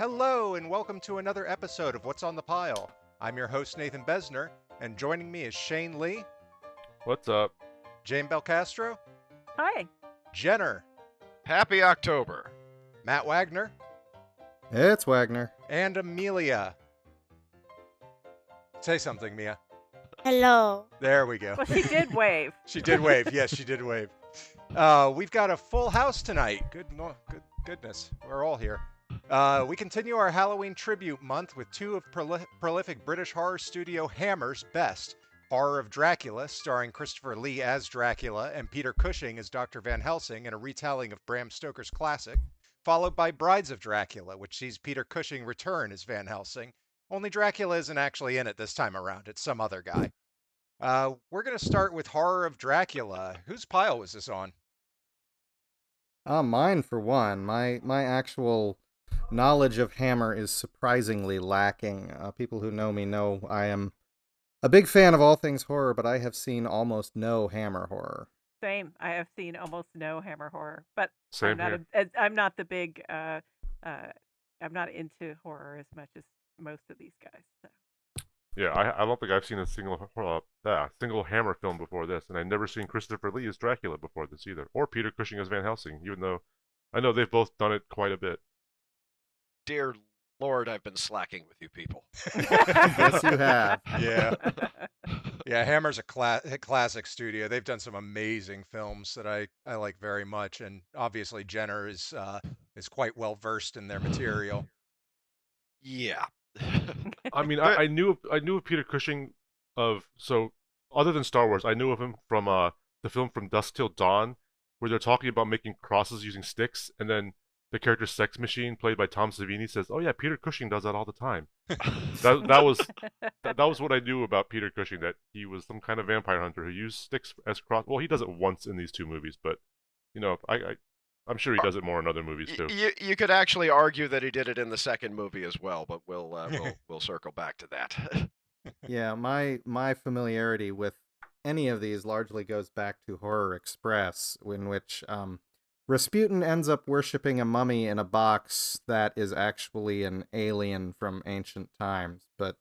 Hello, and welcome to another episode of What's on the Pile. I'm your host, Nathan Besner, and joining me is Shane Lee, What's up? Jane Belcastro, Hi. Jenner, Happy October. Matt Wagner, It's Wagner. and Amelia. Say something, Mia. Hello. There we go. Well, she did wave. She did wave. Yes, she did wave. Uh, we've got a full house tonight. Good, no, good goodness. We're all here. Uh, we continue our Halloween tribute month with two of proli- prolific British horror studio Hammer's best. Horror of Dracula, starring Christopher Lee as Dracula and Peter Cushing as Dr. Van Helsing in a retelling of Bram Stoker's classic, followed by Brides of Dracula, which sees Peter Cushing return as Van Helsing. Only Dracula isn't actually in it this time around, it's some other guy. Uh, we're going to start with Horror of Dracula. Whose pile was this on? Uh, mine for one. My my actual knowledge of Hammer is surprisingly lacking. Uh, people who know me know I am a big fan of all things horror, but I have seen almost no Hammer horror. Same. I have seen almost no Hammer horror, but Same I'm not here. A, as- I'm not the big. Uh, uh, I'm not into horror as much as most of these guys. So. Yeah, I, I don't think I've seen a single uh, uh, single Hammer film before this, and I've never seen Christopher Lee as Dracula before this either, or Peter Cushing as Van Helsing, even though I know they've both done it quite a bit. Dear Lord, I've been slacking with you people. Yes, you have. Yeah. Yeah, Hammer's a, cla- classic studio. They've done some amazing films that I, I like very much, and obviously Jenner is uh, is quite well versed in their material. Yeah. I mean, I, I knew of, I knew of Peter Cushing of so other than Star Wars, I knew of him from uh the film From Dusk Till Dawn, where they're talking about making crosses using sticks, and then the character Sex Machine, played by Tom Savini, says, "Oh yeah, Peter Cushing does that all the time." That that was that, that was what I knew about Peter Cushing that he was some kind of vampire hunter who used sticks as cross. Well, he does it once in these two movies, but you know, I, I I'm sure he does it more in other movies Y- too. you, you could actually argue that he did it in the second movie as well, but we'll uh, we'll, we'll circle back to that. Yeah, my my familiarity with any of these largely goes back to Horror Express, in which um, Rasputin ends up worshipping a mummy in a box that is actually an alien from ancient times. But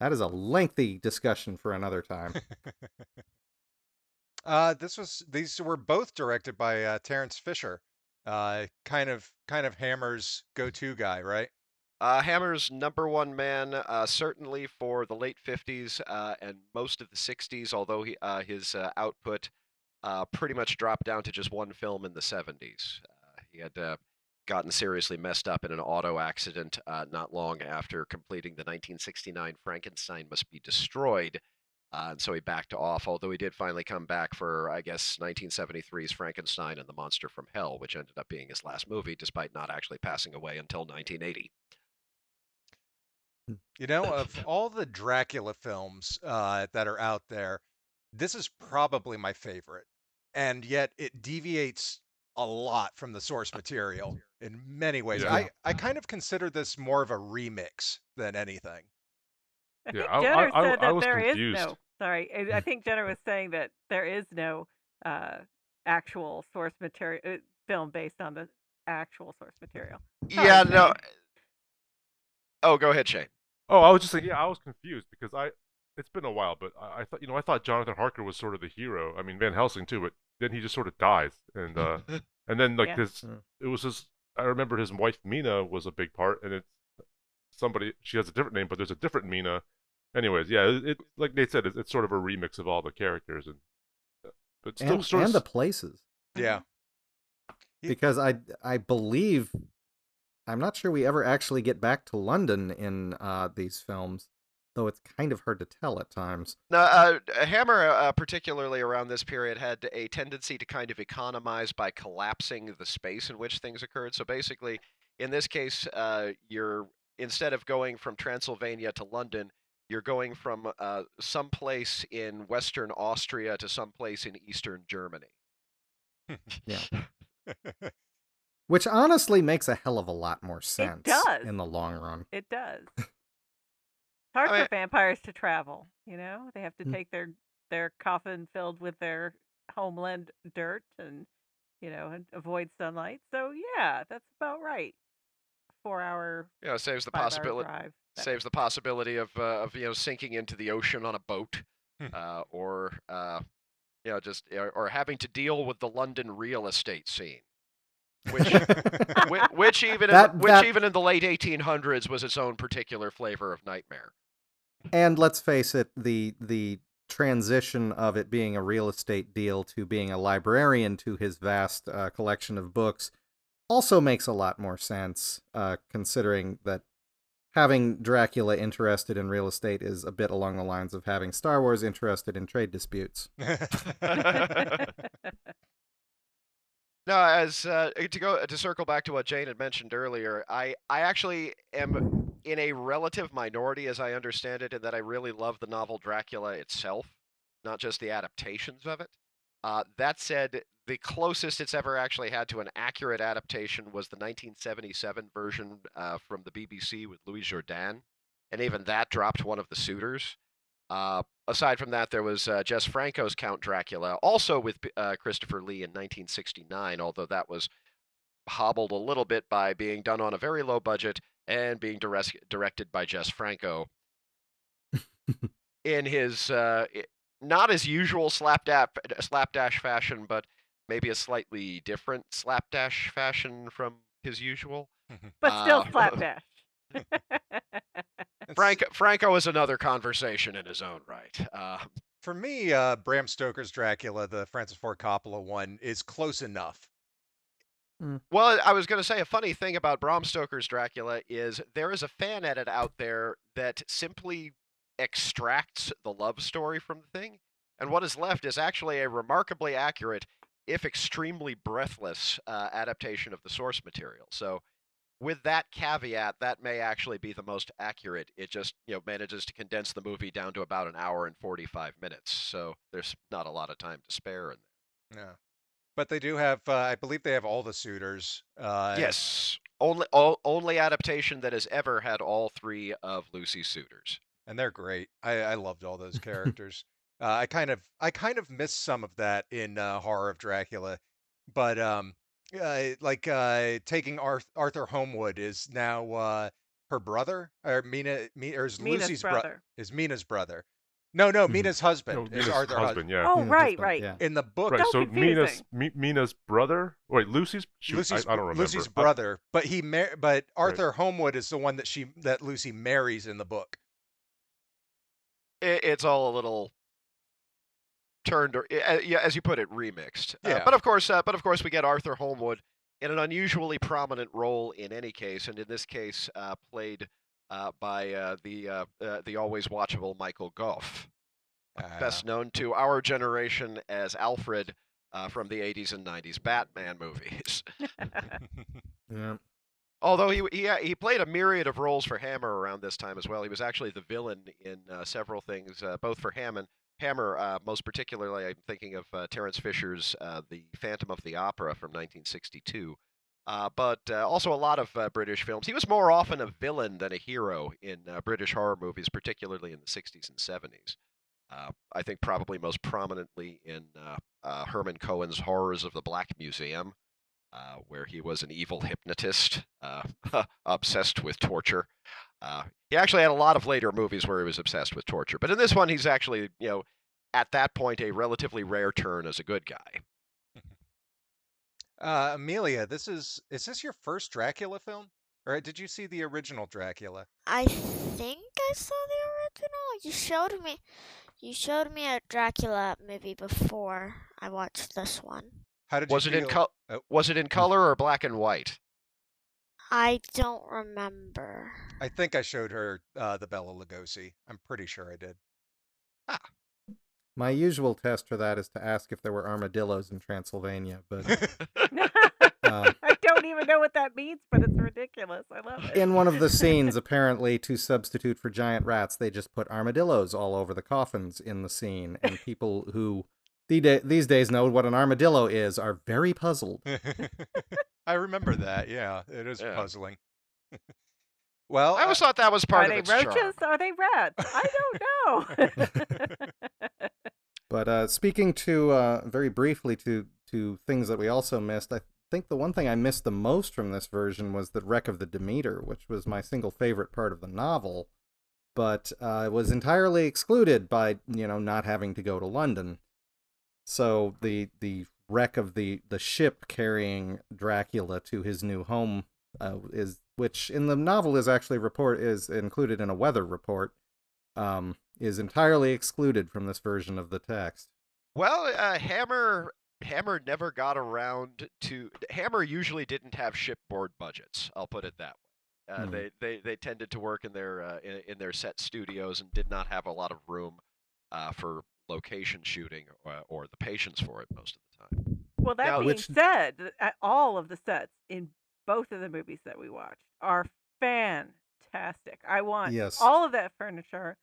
that is a lengthy discussion for another time. Uh, this was these were both directed by uh, Terence Fisher, uh, kind of kind of Hammer's go-to guy, right? uh, Hammer's number one man, uh, certainly for the late 50s uh, and most of the 60s, although he, uh, his uh, output uh, pretty much dropped down to just one film in the 70s. Uh, he had uh, gotten seriously messed up in an auto accident uh, not long after completing the 1969 Frankenstein Must Be Destroyed. Uh, and so he backed off, although he did finally come back for, I guess, 1973's Frankenstein and the Monster from Hell, which ended up being his last movie, despite not actually passing away until 1980. You know, of all the Dracula films uh, that are out there, this is probably my favorite, and yet it deviates a lot from the source material in many ways. Yeah. I I kind of consider this more of a remix than anything. I Yeah, think I- Jenner I- I- said I that was there is confused. no. Sorry, I- I think Jenner was saying that there is no uh, actual source material uh, film based on the actual source material. Yeah, no. Shane. Oh, go ahead, Shane. Oh, I was just saying, yeah, I was confused because I, it's been a while, but I, I thought, you know, I thought Jonathan Harker was sort of the hero. I mean, Van Helsing too, but then he just sort of dies, and uh, and then like Yeah. this, Mm. it was his. I remember his wife Mina was a big part, and it's somebody. She has a different name, but there's a different Mina. Anyways, yeah, it, it like Nate said, it's, it's sort of a remix of all the characters, and uh, but still and, sort and of the places. Yeah. Because I I believe I'm not sure we ever actually get back to London in uh, these films, though it's kind of hard to tell at times. Now, uh, Hammer, uh, particularly around this period, had a tendency to kind of economize by collapsing the space in which things occurred. So basically, in this case, uh, you're instead of going from Transylvania to London, you're going from uh, someplace in Western Austria to someplace in Eastern Germany. Yeah. Which honestly makes a hell of a lot more sense It does. in the long run. It does. It's hard I mean- for vampires to travel. You know, they have to Mm. take their their coffin filled with their homeland dirt and you know and avoid sunlight. So yeah, that's about right. four-hour, You know, saves the possibility drive. saves the possibility of uh, of you know sinking into the ocean on a boat, Hmm. uh, or uh, you know just or, or having to deal with the London real estate scene, which which, which even in That- the, which that- even in the late 1800s was its own particular flavor of nightmare. and let's face it, the the transition of it being a real estate deal to being a librarian to his vast uh, collection of books also makes a lot more sense, uh, considering that having Dracula interested in real estate is a bit along the lines of having Star Wars interested in trade disputes. No, as uh, to go to circle back to what Jane had mentioned earlier, I I actually am in a relative minority, as I understand it, in that I really love the novel Dracula itself, not just the adaptations of it. Uh, that said, the closest it's ever actually had to an accurate adaptation was the 1977 version uh, from the BBC with Louis Jourdan, and even that dropped one of the suitors. Uh, aside from that, there was uh, Jess Franco's Count Dracula, also with uh, Christopher Lee in 1969, although that was hobbled a little bit by being done on a very low budget and being direct- directed by Jess Franco in his uh, not as usual slapdash, slapdash fashion, but maybe a slightly different slapdash fashion from his usual. but still uh, slapdash. Franco, Franco is another conversation in his own right. Uh, For me, uh, Bram Stoker's Dracula, the Francis Ford Coppola one, is close enough. Well, I was going to say a funny thing about Bram Stoker's Dracula is there is a fan edit out there that simply extracts the love story from the thing, and what is left is actually a remarkably accurate, if extremely breathless, uh, adaptation of the source material. So, with that caveat, that may actually be the most accurate. It just you know manages to condense the movie down to about an hour and forty-five minutes. So there's not a lot of time to spare in there. Yeah. But they do have, uh, I believe they have all the suitors. Uh, Yes, only o- only adaptation that has ever had all three of Lucy's suitors. and they're great. I, I loved all those characters. uh, I kind of, I kind of missed some of that in uh, Horror of Dracula, but um, uh, like uh, taking Arth- Arthur Holmwood is now uh, her brother, or Mina, Mi- or is Mina's Lucy's bro- brother. is Mina's brother. No, no, Mhm. Mina's No, husband is Mina's Arthur husband, yeah. oh, Mina's right, husband, right. Yeah. In the book, Right, So so Mina's confusing. Mi- Mina's brother. Wait, Lucy's. Shoot, Lucy's, I, I don't remember. Lucy's I- brother, but he mar- but Arthur Holmwood is the one that she that Lucy marries in the book. It, it's all a little turned, or, uh, as you put it, remixed. Uh, Yeah. but of course, uh, but of course, we get Arthur Holmwood in an unusually prominent role in any case, and in this case, uh, played uh, by uh, the uh, uh, the always watchable Michael Gough, Uh, best known to our generation as Alfred. Uh, from the 80s and 90s Batman movies. Yeah. Although he he he played a myriad of roles for Hammer around this time as well. He was actually the villain in uh, several things, uh, both for Hammond. Hammer, uh, most particularly, I'm thinking of uh, Terence Fisher's uh, The Phantom of the Opera from 1962. Uh, but uh, also a lot of uh, British films. He was more often a villain than a hero in British horror movies, particularly in the 60s and 70s. Uh, I think probably most prominently in Herman Cohen's Horrors of the Black Museum, uh, where he was an evil hypnotist uh, obsessed with torture. Uh, he actually had a lot of later movies where he was obsessed with torture, but in this one, he's actually, you know, at that point, a relatively rare turn as a good guy. Uh, Amelia, this is is this your first Dracula film, or did you see the original Dracula? I think I saw the original. You showed me, you showed me a Dracula movie before I watched this one. How did Was you it in feel- col- Oh. Was it in color or black and white? I don't remember. I think I showed her uh, the Bela Lugosi. I'm pretty sure I did. My usual test for that is to ask if there were armadillos in Transylvania, but uh, I don't even know what that means, but it's ridiculous. I love it. in one of the scenes, apparently to substitute for giant rats, they just put armadillos all over the coffins in the scene, and people who the these days know what an armadillo is are very puzzled. I remember that. Yeah, it is Yeah. puzzling. well, I always thought that was Are part of they its roaches? charm. Are they rats? I don't know. But uh, speaking to uh, very briefly to to things that we also missed, I think the one thing I missed the most from this version was the wreck of the Demeter, which was my single favorite part of the novel, but uh, was entirely excluded by you know not having to go to London. So the the wreck of the the ship carrying Dracula to his new home uh, is which in the novel is actually report is included in a weather report um, is entirely excluded from this version of the text. Well, uh, Hammer Hammer never got around to Hammer usually didn't have shipboard budgets. I'll put it that way. Uh, Hmm. They they they tended to work in their uh, in, in their set studios and did not have a lot of room uh, for location shooting or, or the patience for it most of the time. Well, that Now- being Which- said, uh, all of the sets in both of the movies that we watched are fantastic. I want Yes. all of that furniture.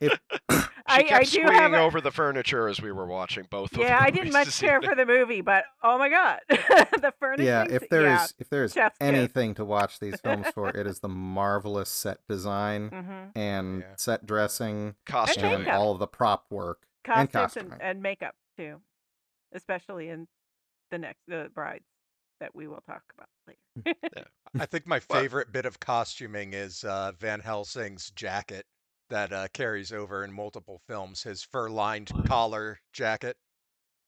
If- I, kept I do swinging have a, over the furniture as we were watching both. of yeah, I didn't much care for the movie, but oh my god, the furniture. yeah, if there's yeah. if there's chef's kiss. anything to watch these films for, it is the marvelous set design hmm and Yeah. set dressing costume. And and all of the prop work. And costumes and, costuming. and makeup too, especially in the next the brides that we will talk about later. I think my Well- favorite bit of costuming is uh, Van Helsing's jacket that uh, carries over in multiple films. His fur-lined collar jacket.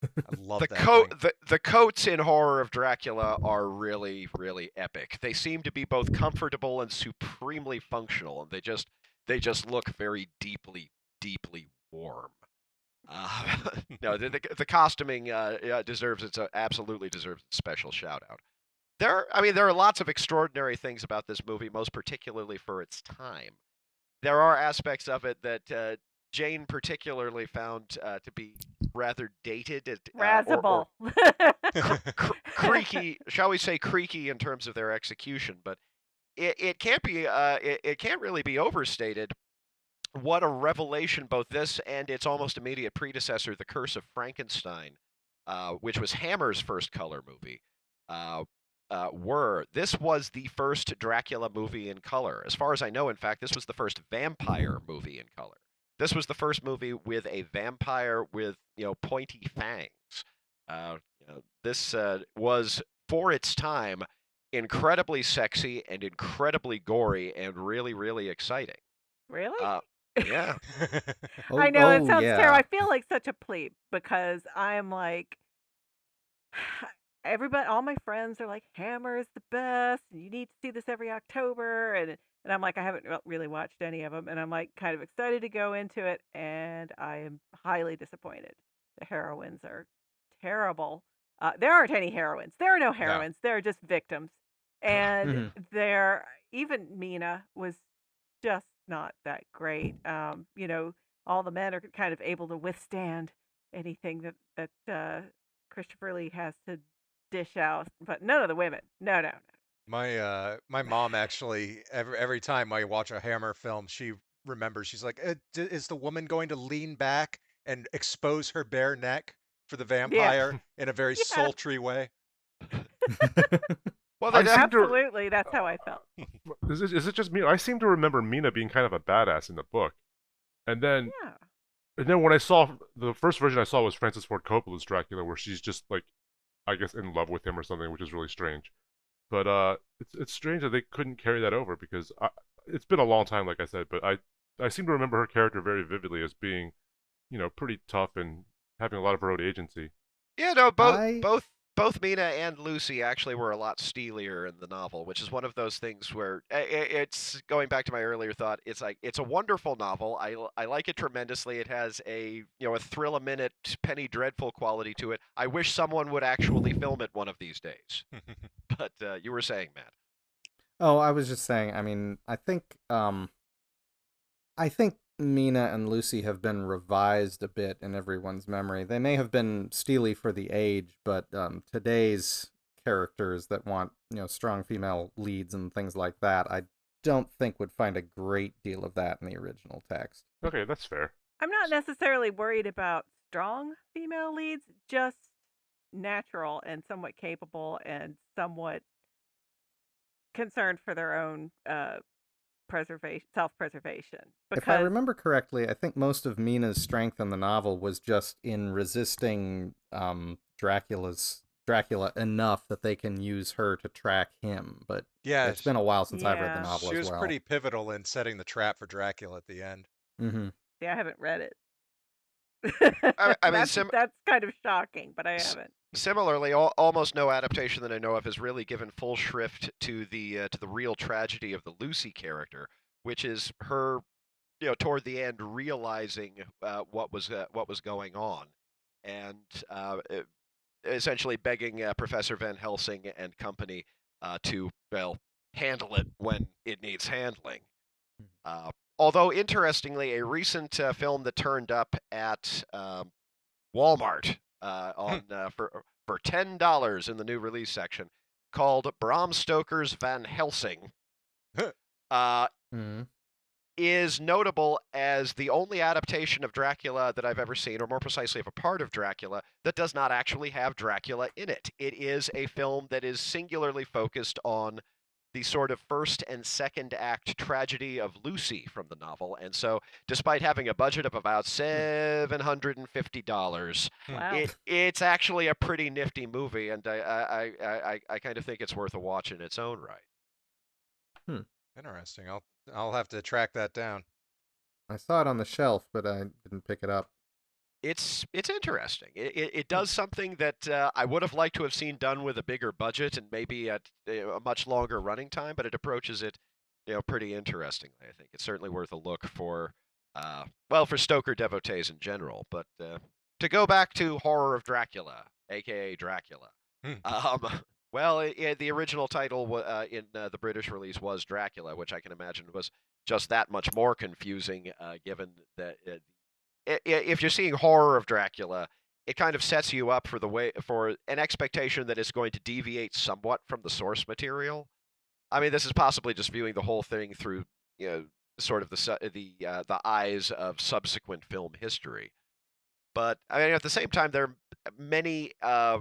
I love the that coat the, the coats in horror of dracula are really really epic. They seem to be both comfortable and supremely functional and they just they just look very deeply deeply warm. Uh, no the, the, the costuming uh, deserves its uh, absolutely deserves a special shout out. There are, i mean there are lots of extraordinary things about this movie most particularly for its time there are aspects of it that uh, Jane particularly found uh, to be rather dated, uh, or- or Razable. cr- creaky, shall we say creaky in terms of their execution, but it, it can't be uh, it, it can't really be overstated what a revelation both this and its almost immediate predecessor, The Curse of Frankenstein, uh, which was Hammer's first color movie, uh, were. This was the first Dracula movie in color. As far as I know, in fact, this was the first vampire movie in color. This was the first movie with a vampire with you know pointy fangs. Uh, you know, this uh, was for its time incredibly sexy and incredibly gory and really really exciting. really? Uh, yeah, Oh, I know it oh, sounds yeah. terrible. I feel like such a plebe because I'm like everybody all my friends are like Hammer is the best and you need to see this every October and and I'm like I haven't really watched any of them and I'm like kind of excited to go into it and I am highly disappointed. The heroines are terrible. Uh, there aren't any heroines. There are no heroines. There are just victims. And Mhm. there even Mina was just not that great. Um, you know, all the men are kind of able to withstand anything that that uh, Christopher Lee has to dish out, but none of the women. No, no, no. My uh, my mom actually every every time I watch a Hammer film, she remembers. She's like, "Uh, d- "Is the woman going to lean back and expose her bare neck for the vampire in a very Yeah. sultry way?" well, I they seem to- Absolutely, that's how I felt. Is it, is it just me? I seem to remember Mina being kind of a badass in the book, and then Yeah. and then when I saw the first version I saw was Francis Ford Coppola's Dracula, where she's just like, I guess in love with him or something, which is really strange. But uh, it's it's strange that they couldn't carry that over because I, it's been a long time, like I said. But I I seem to remember her character very vividly as being, you know, pretty tough and having a lot of her own agency. Yeah, no, both I- both both Mina and Lucy actually were a lot steelier in the novel, which is one of those things where i- i- it's going back to my earlier thought. It's like it's a wonderful novel. I, I like it tremendously. It has a you know a thrill a minute penny dreadful quality to it. I wish someone would actually film it one of these days. But uh, you were saying, Matt. Oh, I was just saying. I mean, I think, um, I think Mina and Lucy have been revised a bit in everyone's memory. They may have been steely for the age, but um, today's characters that want you know strong female leads and things like that, I don't think would find a great deal of that in the original text. Okay, that's fair. I'm not necessarily worried about strong female leads, just natural and somewhat capable and somewhat concerned for their own uh, preservation, self-preservation. If I remember correctly, I think most of Mina's strength in the novel was just in resisting um, Dracula's Dracula enough that they can use her to track him. But Yeah, it's been a while since I've read the novel she as was well. pretty pivotal in setting the trap for Dracula at the end. hmm Yeah, I haven't read it. I mean, that's, sim- that's kind of shocking, but I haven't. Similarly, al- almost no adaptation that I know of has really given full shrift to the uh, to the real tragedy of the Lucy character, which is her, you know, toward the end realizing uh, what was uh, what was going on, and uh, essentially begging uh, Professor Van Helsing and company uh, to well handle it when it needs handling. Although interestingly, a recent uh, film that turned up at um, Walmart uh, on uh, for for ten dollars in the new release section, called Bram Stoker's Van Helsing, uh, hmm. is notable as the only adaptation of Dracula that I've ever seen, or more precisely, of a part of Dracula that does not actually have Dracula in it. It is a film that is singularly focused on the sort of first and second act tragedy of Lucy from the novel. And so, despite having a budget of about hmm. $750, hmm. Wow. it, it's actually a pretty nifty movie, and I, I, I, I, I kind of think it's worth a watch in its own right. Hmm. Interesting. I'll I'll have to track that down. I saw it on the shelf, but I didn't pick it up. It's it's interesting. It, it, it does something that uh, I would have liked to have seen done with a bigger budget and maybe at uh, a much longer running time, but it approaches it, you know, pretty interestingly. I think it's certainly worth a look for, uh, well, for Stoker devotees in general. But uh, to go back to Horror of Dracula, aka Dracula, Hmm. um, well, i i- the original title uh, in uh, the British release was Dracula, which I can imagine was just that much more confusing, uh, given that uh, i- if you're seeing horror of Dracula, it kind of sets you up for the way for an expectation that it's going to deviate somewhat from the source material. I mean, this is possibly just viewing the whole thing through, you know, sort of the the uh, the eyes of subsequent film history. But I mean, at the same time, there are many uh,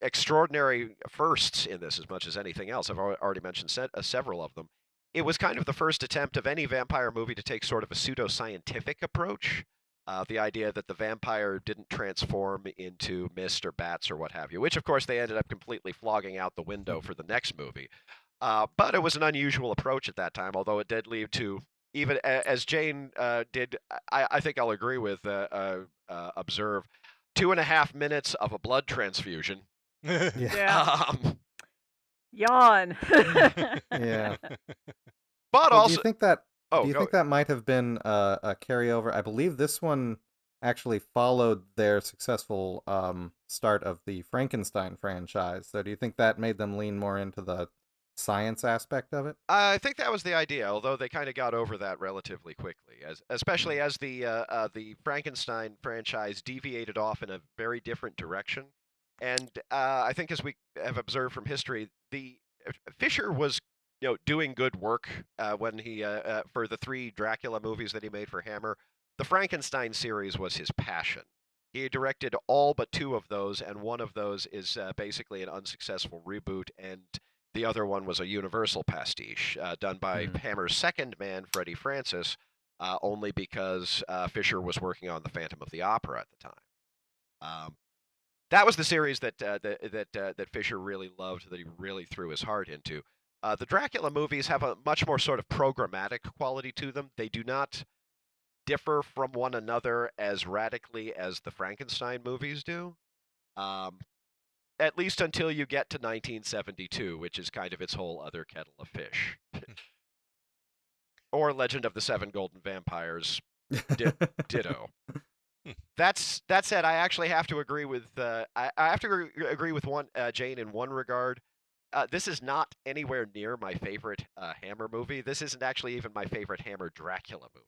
extraordinary firsts in this, as much as anything else. I've already mentioned uh, several of them. It was kind of the first attempt of any vampire movie to take sort of a pseudo-scientific approach. Uh, the idea that the vampire didn't transform into mist or bats or what have you, which of course they ended up completely flogging out the window for the next movie. Uh, but it was an unusual approach at that time, although it did lead to even as Jane uh, did. I, I think I'll agree with uh, uh, uh, observe two and a half minutes of a blood transfusion. Yeah. Um, Yawn. Yeah. but Well, do also, you think that oh, do you think that might have been a, a carryover? I believe this one actually followed their successful um, start of the Frankenstein franchise. So do you think that made them lean more into the science aspect of it? I think that was the idea, although they kind of got over that relatively quickly, as especially as the uh, uh, the Frankenstein franchise deviated off in a very different direction. And uh, I think, as we have observed from history, the uh, Fisher was you know doing good work uh, when he uh, uh, for the three Dracula movies that he made for Hammer. The Frankenstein series was his passion. He directed all but two of those, and one of those is uh, basically an unsuccessful reboot, and the other one was a Universal pastiche uh, done by Hmm. Hammer's second man, Freddie Francis, uh, only because uh, Fisher was working on The Phantom of the Opera at the time. Um, that was the series that uh, that that, uh, that Fisher really loved, that he really threw his heart into. Uh, the Dracula movies have a much more sort of programmatic quality to them. They do not differ from one another as radically as the Frankenstein movies do. Um, at least until you get to 1972, which is kind of its whole other kettle of fish. or Legend of the Seven Golden Vampires, Di- ditto. That's that said, I actually have to agree with uh, I, I have to agree, agree with one uh, Jane in one regard. Uh, this is not anywhere near my favorite uh, Hammer movie. This isn't actually even my favorite Hammer Dracula movie.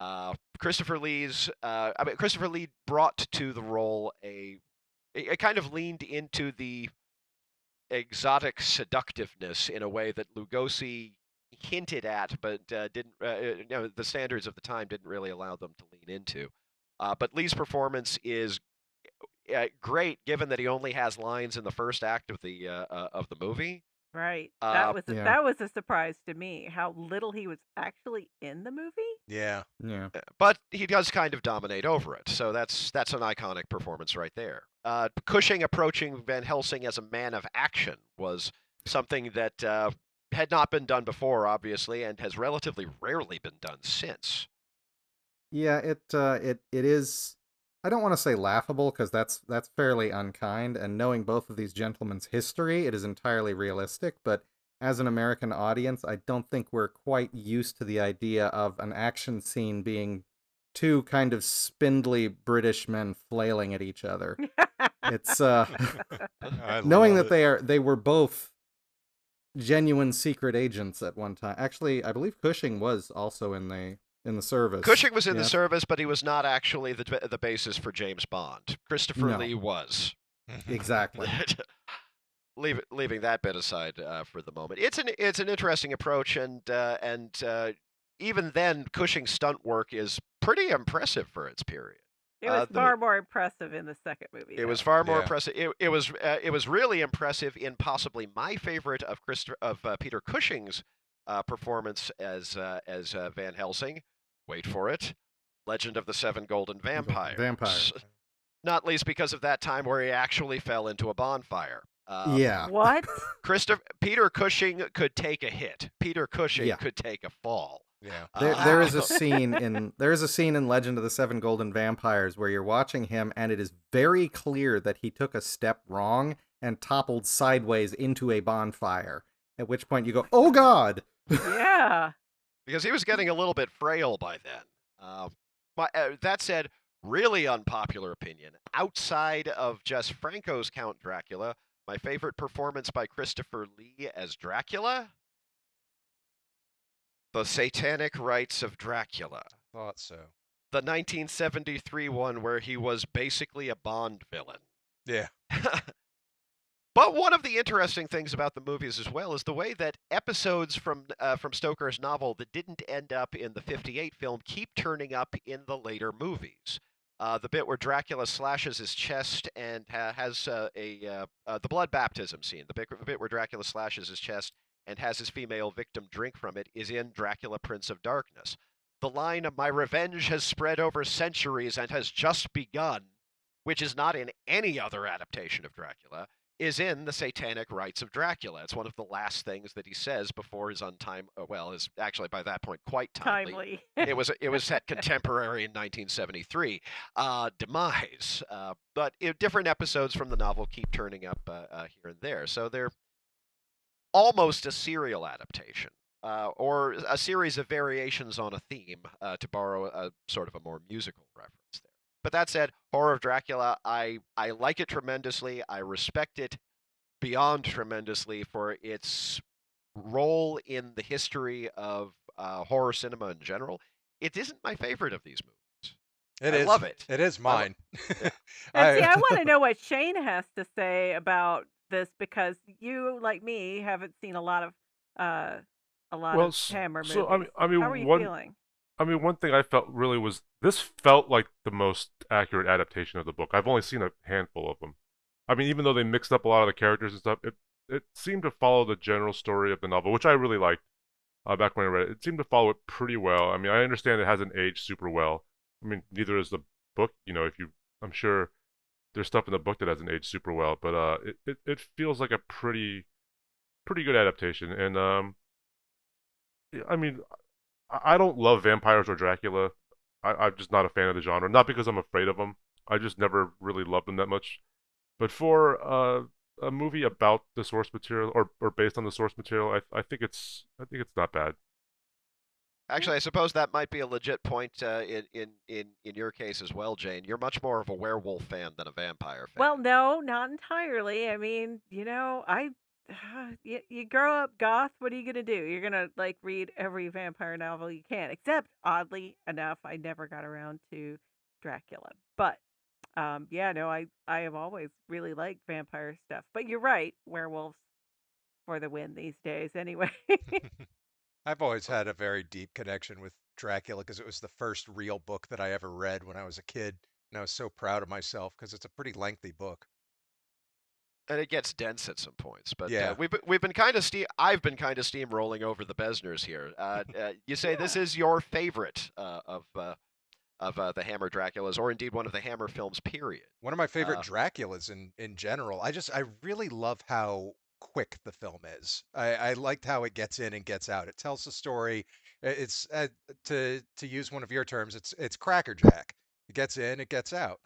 Uh, Christopher Lee's uh, I mean Christopher Lee brought to the role a it, it kind of leaned into the exotic seductiveness in a way that Lugosi hinted at, but uh, didn't. Uh, you know, the standards of the time didn't really allow them to lean into. But Lee's performance is uh, great, given that he only has lines in the first act of the uh, uh, of the movie. Right. Uh, That was a, Yeah. that was a surprise to me how little he was actually in the movie. Yeah. Yeah. Uh, but he does kind of dominate over it. So that's that's an iconic performance right there. Uh, Cushing approaching Van Helsing as a man of action was something that uh, had not been done before, obviously, and has relatively rarely been done since. Yeah, it uh, it it is. I don't want to say laughable because that's that's fairly unkind. And knowing both of these gentlemen's history, it is entirely realistic. But as an American audience, I don't think we're quite used to the idea of an action scene being two kind of spindly British men flailing at each other. It's uh, knowing that it. they are they were both genuine secret agents at one time. Actually, I believe Cushing was also in the in the service. Cushing was in Yeah. the service, but he was not actually the the basis for James Bond. Christopher No. Lee was. Exactly. Leave, leaving that bit aside uh, for the moment, it's an it's an interesting approach, and uh, and uh, even then, Cushing's stunt work is pretty impressive for its period. It Uh, was the- far more impressive in the second movie. It was far more Yeah. impressive. It, it was uh, it was really impressive in possibly my favorite of Christ- of uh, Peter Cushing's uh, performance as uh, as uh, Van Helsing. Wait for it, Legend of the Seven Golden Vampires. Vampires. Not least because of that time where he actually fell into a bonfire. Uh, yeah. What? Christopher Peter Cushing could take a hit. Peter Cushing Yeah. could take a fall. Yeah. There, there is a scene in there is a scene in Legend of the Seven Golden Vampires where you're watching him, and it is very clear that he took a step wrong and toppled sideways into a bonfire. At which point you go, "Oh God!" yeah. Because he was getting a little bit frail by then. Um, my, uh, that said, really unpopular opinion. Outside of Jess Franco's Count Dracula, my favorite performance by Christopher Lee as Dracula, The Satanic Rites of Dracula. Thought so. The 1973 one where he was basically a Bond villain. Yeah. but one of the interesting things about the movies as well is the way that episodes from uh, from Stoker's novel that didn't end up in the 58 film keep turning up in the later movies. Uh, the bit where Dracula slashes his chest and ha- has uh, a uh, uh, the blood baptism scene, the bit, the bit where Dracula slashes his chest and has his female victim drink from it, is in Dracula Prince of Darkness. The line of "My revenge has spread over centuries and has just begun," which is not in any other adaptation of Dracula, is in the Satanic Rites of Dracula. It's one of the last things that he says before his untime. Uh, well, is actually by that point quite timely. Timely. it was it was set contemporary in 1973 uh, demise, uh, but it, different episodes from the novel keep turning up uh, uh, here and there. So they're almost a serial adaptation. Uh, or a series of variations on a theme, uh, to borrow a sort of a more musical reference there. But that said, Horror of Dracula, I, I like it tremendously. I respect it beyond tremendously for its role in the history of uh, horror cinema in general. It isn't my favorite of these movies. It I is. love it. It is I lo- mine. And see, I want to know what Shane has to say about this because you, like me, haven't seen a lot of uh, a lot Well, of s- Hammer movies. so I mean, I mean, How are you one, feeling? I mean, one thing I felt really was this felt like the most accurate adaptation of the book. I've only seen a handful of them. I mean, even though they mixed up a lot of the characters and stuff, it it seemed to follow the general story of the novel, which I really liked. Uh, back when I read it, it seemed to follow it pretty well. I mean, I understand it hasn't aged super well. I mean, neither is the book. You know, if you, I'm sure there's stuff in the book that hasn't aged super well, but uh, it, it, it feels like a pretty, pretty good adaptation. And um, I mean, I I don't love vampires or Dracula. I, I'm just not a fan of the genre. Not because I'm afraid of them. I just never really loved them that much. But for uh, a movie about the source material or, or based on the source material, I, I think it's I think it's not bad. Actually, I suppose that might be a legit point uh, in, in, in, in your case as well, Jane. You're much more of a werewolf fan than a vampire fan. Well, no, not entirely. I mean, you know, I you, you grow up goth. What are you gonna do? You're gonna like read every vampire novel you can. Except, oddly enough, I never got around to Dracula. But um, yeah, no, I I have always really liked vampire stuff. But you're right, werewolves for the win these days. Anyway. I've always had a very deep connection with Dracula because it was the first real book that I ever read when I was a kid, and I was so proud of myself because it's a pretty lengthy book. And it gets dense at some points. But Yeah. uh, we've been- we've been kind of steam. I've been kind of steamrolling over the Besners here. Uh, uh, you say this is your favorite uh, of uh, of uh, the Hammer Draculas, or indeed one of the Hammer films. Period. One of my favorite Uh, Draculas in in general. I just I really love how quick the film is. I, I liked how it gets in and gets out. It tells the story. It's uh, to to use one of your terms. It's it's crackerjack. It gets in, it gets out.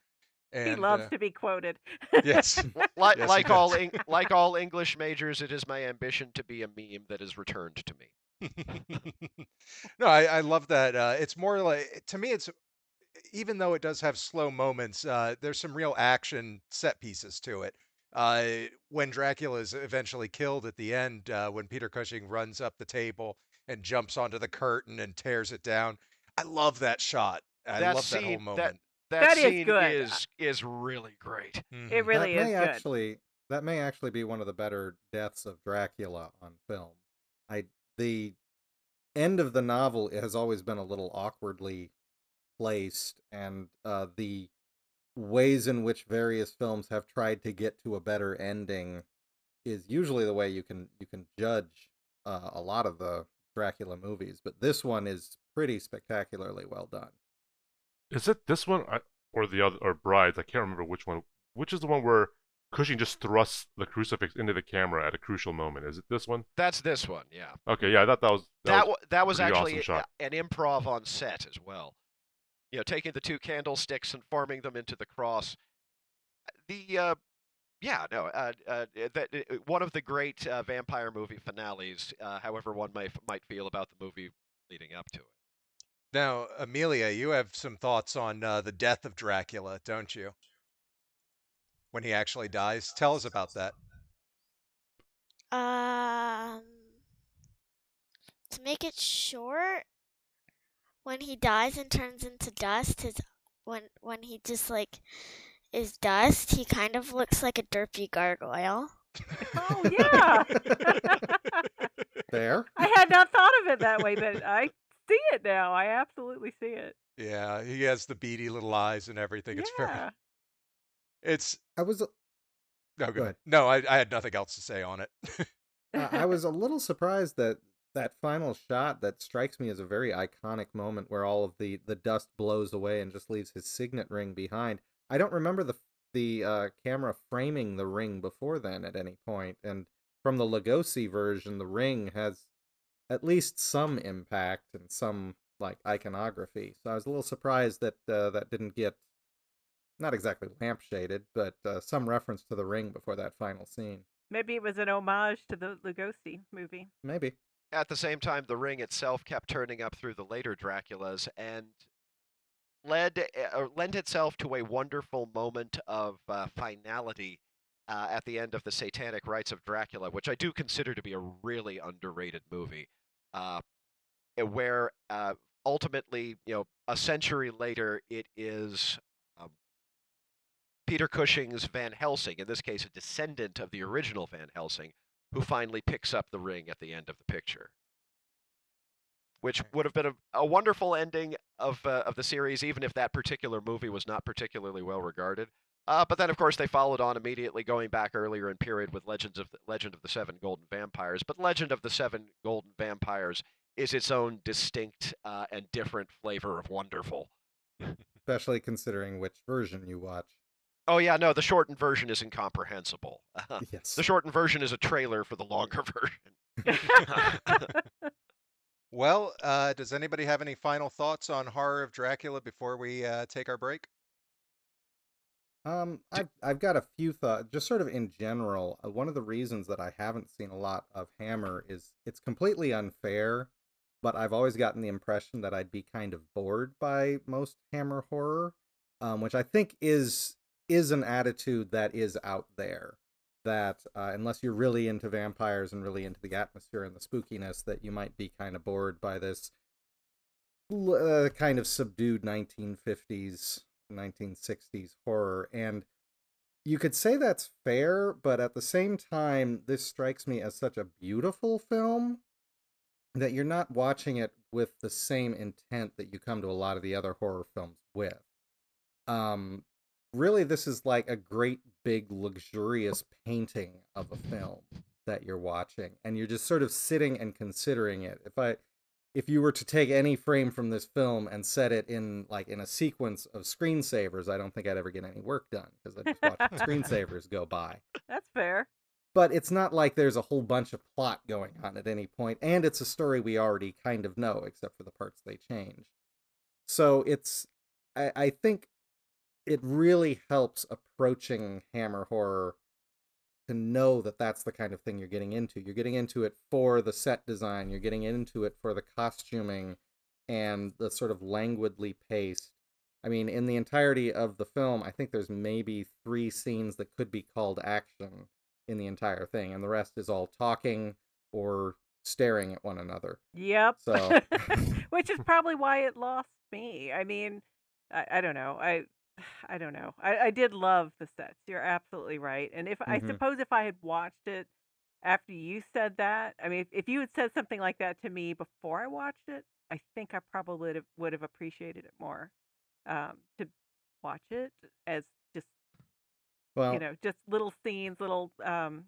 And he loves uh, to be quoted. yes, Like Yes, like all does. Eng- like all English majors, it is my ambition to be a meme that is returned to me. no, I, I love that. Uh, it's more like to me. It's even though it does have slow moments. Uh, there's some real action set pieces to it. Uh, when Dracula is eventually killed at the end, uh, when Peter Cushing runs up the table and jumps onto the curtain and tears it down, I love that shot. I That love that whole scene- that- moment. That, That is scene good. is is really great. Mhm. It really that is may good. actually that may actually be one of the better deaths of Dracula on film. I the end of the novel has always been a little awkwardly placed, and uh, the ways in which various films have tried to get to a better ending is usually the way you can you can judge uh, a lot of the Dracula movies. But this one is pretty spectacularly well done. Is it this one or the other or Brides? I can't remember which one. Which is the one where Cushing just thrusts the crucifix into the camera at a crucial moment? Is it this one? That's this one, yeah. Okay, yeah, I thought that was that, That was, wa- that was awesome actually a- an improv on set as well. You know, taking the two candlesticks and forming them into the cross. The uh, yeah, no, uh, uh, that uh, one of the great uh, vampire movie finales. Uh, however, one might might feel about the movie leading up to it. Now, Amelia, you have some thoughts on uh, the death of Dracula, don't you? When he actually dies, tell us about that. Um, to make it short, when he dies and turns into dust, his when when he just like is dust, he kind of looks like a derpy gargoyle. Oh yeah. There. I had not thought of it that way, but I see it now. I absolutely see it. Yeah, he has the beady little eyes and everything. It's very, it's I was no Go good. ahead. No, I, I had nothing else to say on it. I I was a little surprised that that final shot that strikes me as a very iconic moment where all of the the dust blows away and just leaves his signet ring behind. I don't remember the the uh, camera framing the ring before then at any point. point, and from the Lugosi version, the ring has at least some impact and some like iconography. So I was a little surprised that uh, that didn't get not exactly lampshaded, but uh, some reference to the ring before that final scene. Maybe it was an homage to the Lugosi movie. Maybe. At the same time, the ring itself kept turning up through the later Draculas and led uh, lent itself to a wonderful moment of uh, finality uh, at the end of the Satanic Rites of Dracula, which I do consider to be a really underrated movie, uh, eh, where uh, ultimately, you know, a century later, it is. Um, Peter Cushing's Van Helsing, in this case, a descendant of the original Van Helsing, who finally picks up the ring at the end of the picture. Which would have been a, a wonderful ending of uh, of the series, even if that particular movie was not particularly well regarded. Uh, but then, of course, they followed on immediately, going back earlier in period with Legends of the, Legend of the Seven Golden Vampires. But Legend of the Seven Golden Vampires is its own distinct uh, and different flavor of wonderful. especially considering which version you watch. Oh yeah, no, the shortened version is incomprehensible. Yes. the shortened version is a trailer for the longer version. well, uh, does anybody have any final thoughts on Horror of Dracula before we uh, take our break? Um, I've I've got a few thoughts, just sort of in general. Uh, one of the reasons that I haven't seen a lot of Hammer is it's completely unfair, but I've always gotten the impression that I'd be kind of bored by most Hammer horror, um, which I think is is an attitude that is out there. That uh, unless you're really into vampires and really into the atmosphere and the spookiness, that you might be kind of bored by this uh, kind of subdued 1950s 1960s horror and you could say that's fair but at the same time this strikes me as such a beautiful film that you're not watching it with the same intent that you come to a lot of the other horror films with. Um really this is like a great big luxurious painting of a film that you're watching and you're just sort of sitting and considering it. If i if you were to take any frame from this film and set it in like in a sequence of screensavers i don't think i'd ever get any work done because i just watch screensavers go by That's fair. but it's not like there's a whole bunch of plot going on at any point and it's a story we already kind of know except for the parts they change so it's i, I think it really helps approaching hammer horror to know that that's the kind of thing you're getting into you're getting into it for the set design you're getting into it for the costuming and the sort of languidly paced I mean, in the entirety of the film, I think there's maybe three scenes that could be called action in the entire thing, and the rest is all talking or staring at one another. Yep. So- Which is probably why it lost me. I mean, I, I don't know. I I don't know. I, I did love the sets. You're absolutely right. And if I Mhm. suppose if I had watched it after you said that, I mean, if, if you had said something like that to me before I watched it, I think I probably would have, would have appreciated it more. Um, to watch it as just Well, you know just little scenes, little um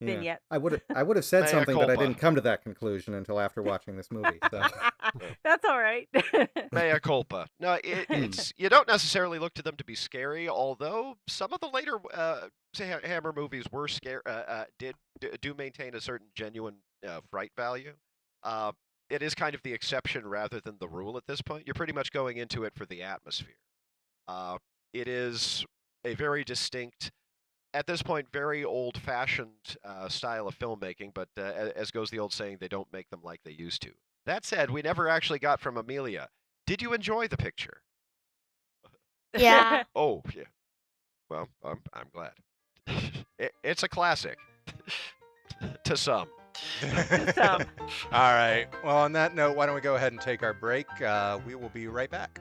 yeah. I would have I would have said something, but I didn't come to that conclusion until after watching this movie. So That's all right. Mea culpa. No, it, it's you don't necessarily look to them to be scary, although some of the later uh, say Hammer movies were scare uh, uh, did d- do maintain a certain genuine uh, fright value. Uh, it is kind of the exception rather than the rule at this point. You're pretty much going into it for the atmosphere. Uh, it is a very distinct, at this point, very old-fashioned uh, style of filmmaking. But uh, as goes the old saying, they don't make them like they used to. That said, we never actually got from Amelia. Did you enjoy the picture? Yeah. Oh, yeah. Well, I'm, I'm glad. it, it's a classic to some. some. All right. Well, on that note, why don't we go ahead and take our break? Uh, we will be right back.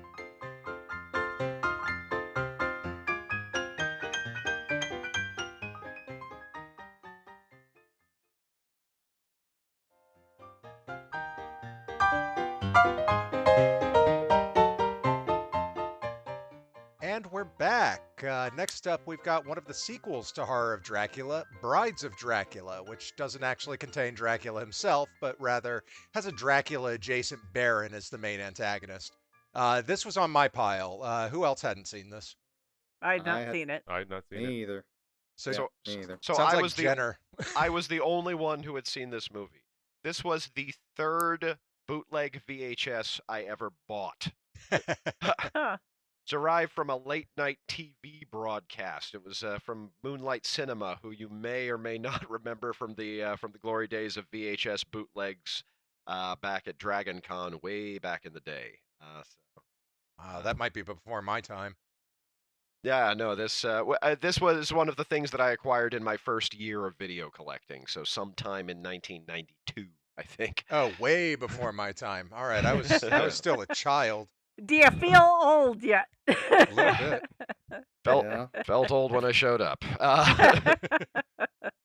We're back. Uh, next up, we've got one of the sequels to Horror of Dracula, Brides of Dracula, which doesn't actually contain Dracula himself, but rather has a Dracula adjacent Baron as the main antagonist. Uh, this was on my pile. Uh, who else hadn't seen this? I had I not had- seen it. I had not seen it. either. So, Yeah, So, me either. so sounds I like was the I was the only one who had seen this movie. This was the third bootleg VHS I ever bought. Derived from a late night TV broadcast. It was uh, from Moonlight Cinema, who you may or may not remember from the uh, from the glory days of VHS bootlegs uh, back at Dragon Con way back in the day. Uh, so, Wow, that might be before my time. yeah, no, this uh, w- uh, this was one of the things that I acquired in my first year of video collecting. So sometime in 1992, I think. Oh, way before my time. All right, I was I was still a child. Do you feel old yet? A little bit. Felt Yeah. felt old when I showed up. Uh,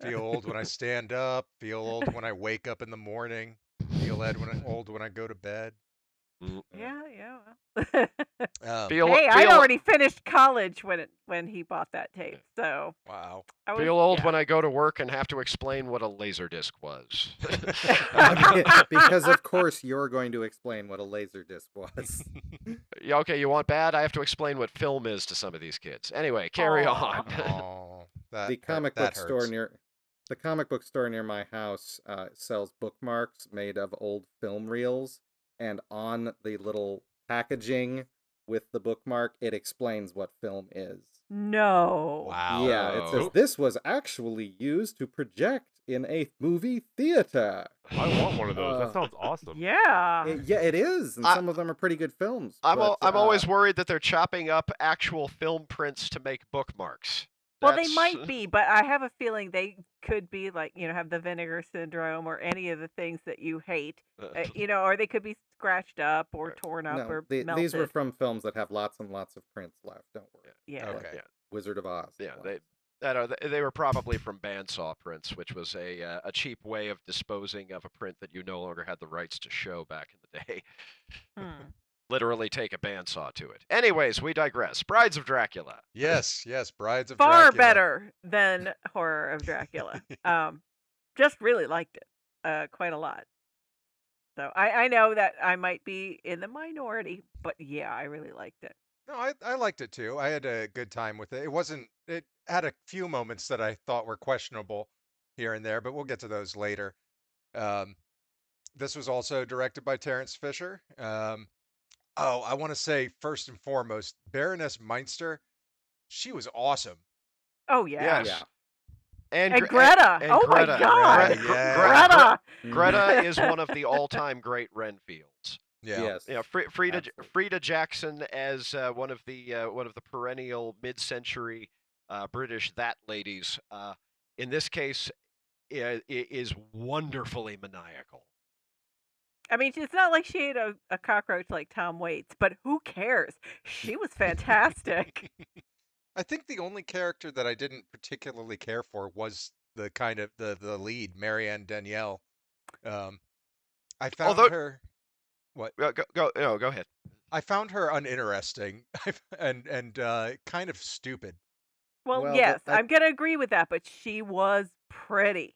Feel old when I stand up. Feel old when I wake up in the morning. Feel ed when I, old when I go to bed. Yeah, yeah. well. Um, feel hey, I already finished college when it when he bought that tape, so wow. I was, feel old yeah. when I go to work and have to explain what a laser disc was. because of course you're going to explain what a laser disc was. Yeah, okay, you want bad? I have to explain what film is to some of these kids. Anyway, carry on. Oh, that, the comic that book store near the comic book store near my house uh, sells bookmarks made of old film reels, and on the little packaging with the bookmark, it explains what film is. No. Wow. Yeah, it says Oh. this was actually used to project in a movie theater. I want one of those. Uh, that sounds awesome. Yeah. It- yeah, it is, and I- some of them are pretty good films. I'm al- I'm uh, always worried that they're chopping up actual film prints to make bookmarks. Well, they That's- might be, but I have a feeling they could be like you know have the vinegar syndrome or any of the things that you hate, uh, you know, or they could be scratched up or Right. torn up no, or the- melted. these were from films that have lots and lots of prints left. Don't worry. yeah. Okay. Yeah, Wizard of Oz. yeah. They, I know, they, they were probably from bandsaw prints, which was a uh, a cheap way of disposing of a print that you no longer had the rights to show back in the day. Hmm. Literally take a bandsaw to it. Anyways, we digress. Brides of Dracula. Yes, yes, Brides of Far Dracula. better than Horror of Dracula. um, just really liked it uh, quite a lot. So I, I know that I might be in the minority, but yeah, I really liked it. No, I, I liked it too. I had a good time with it. It wasn't. It had a few moments that I thought were questionable here and there, but we'll get to those later. Um, this was also directed by Terence Fisher. Um, oh, I want to say first and foremost, Baroness Meinster. She was awesome. Oh yeah. Yes. Yeah. And, And Greta. and oh Greta. my god. Greta, yeah. Greta. Greta is one of the all-time great Renfields. Yeah. Yes. Yeah, Fri Freda absolutely. Freda Jackson as uh, one of the uh, one of the perennial mid-century uh, British that ladies. Uh, in this case, i- i- is wonderfully maniacal. I mean, it's not like she ate a, a cockroach like Tom Waits, but who cares? She was fantastic. I think the only character that I didn't particularly care for was the kind of the the lead, Marianne Danielle. Um, I found Although- her. What? Go go go, no, go ahead. I found her uninteresting and and uh, kind of stupid. well, Well, yes, I- I'm gonna agree with that, but she was pretty.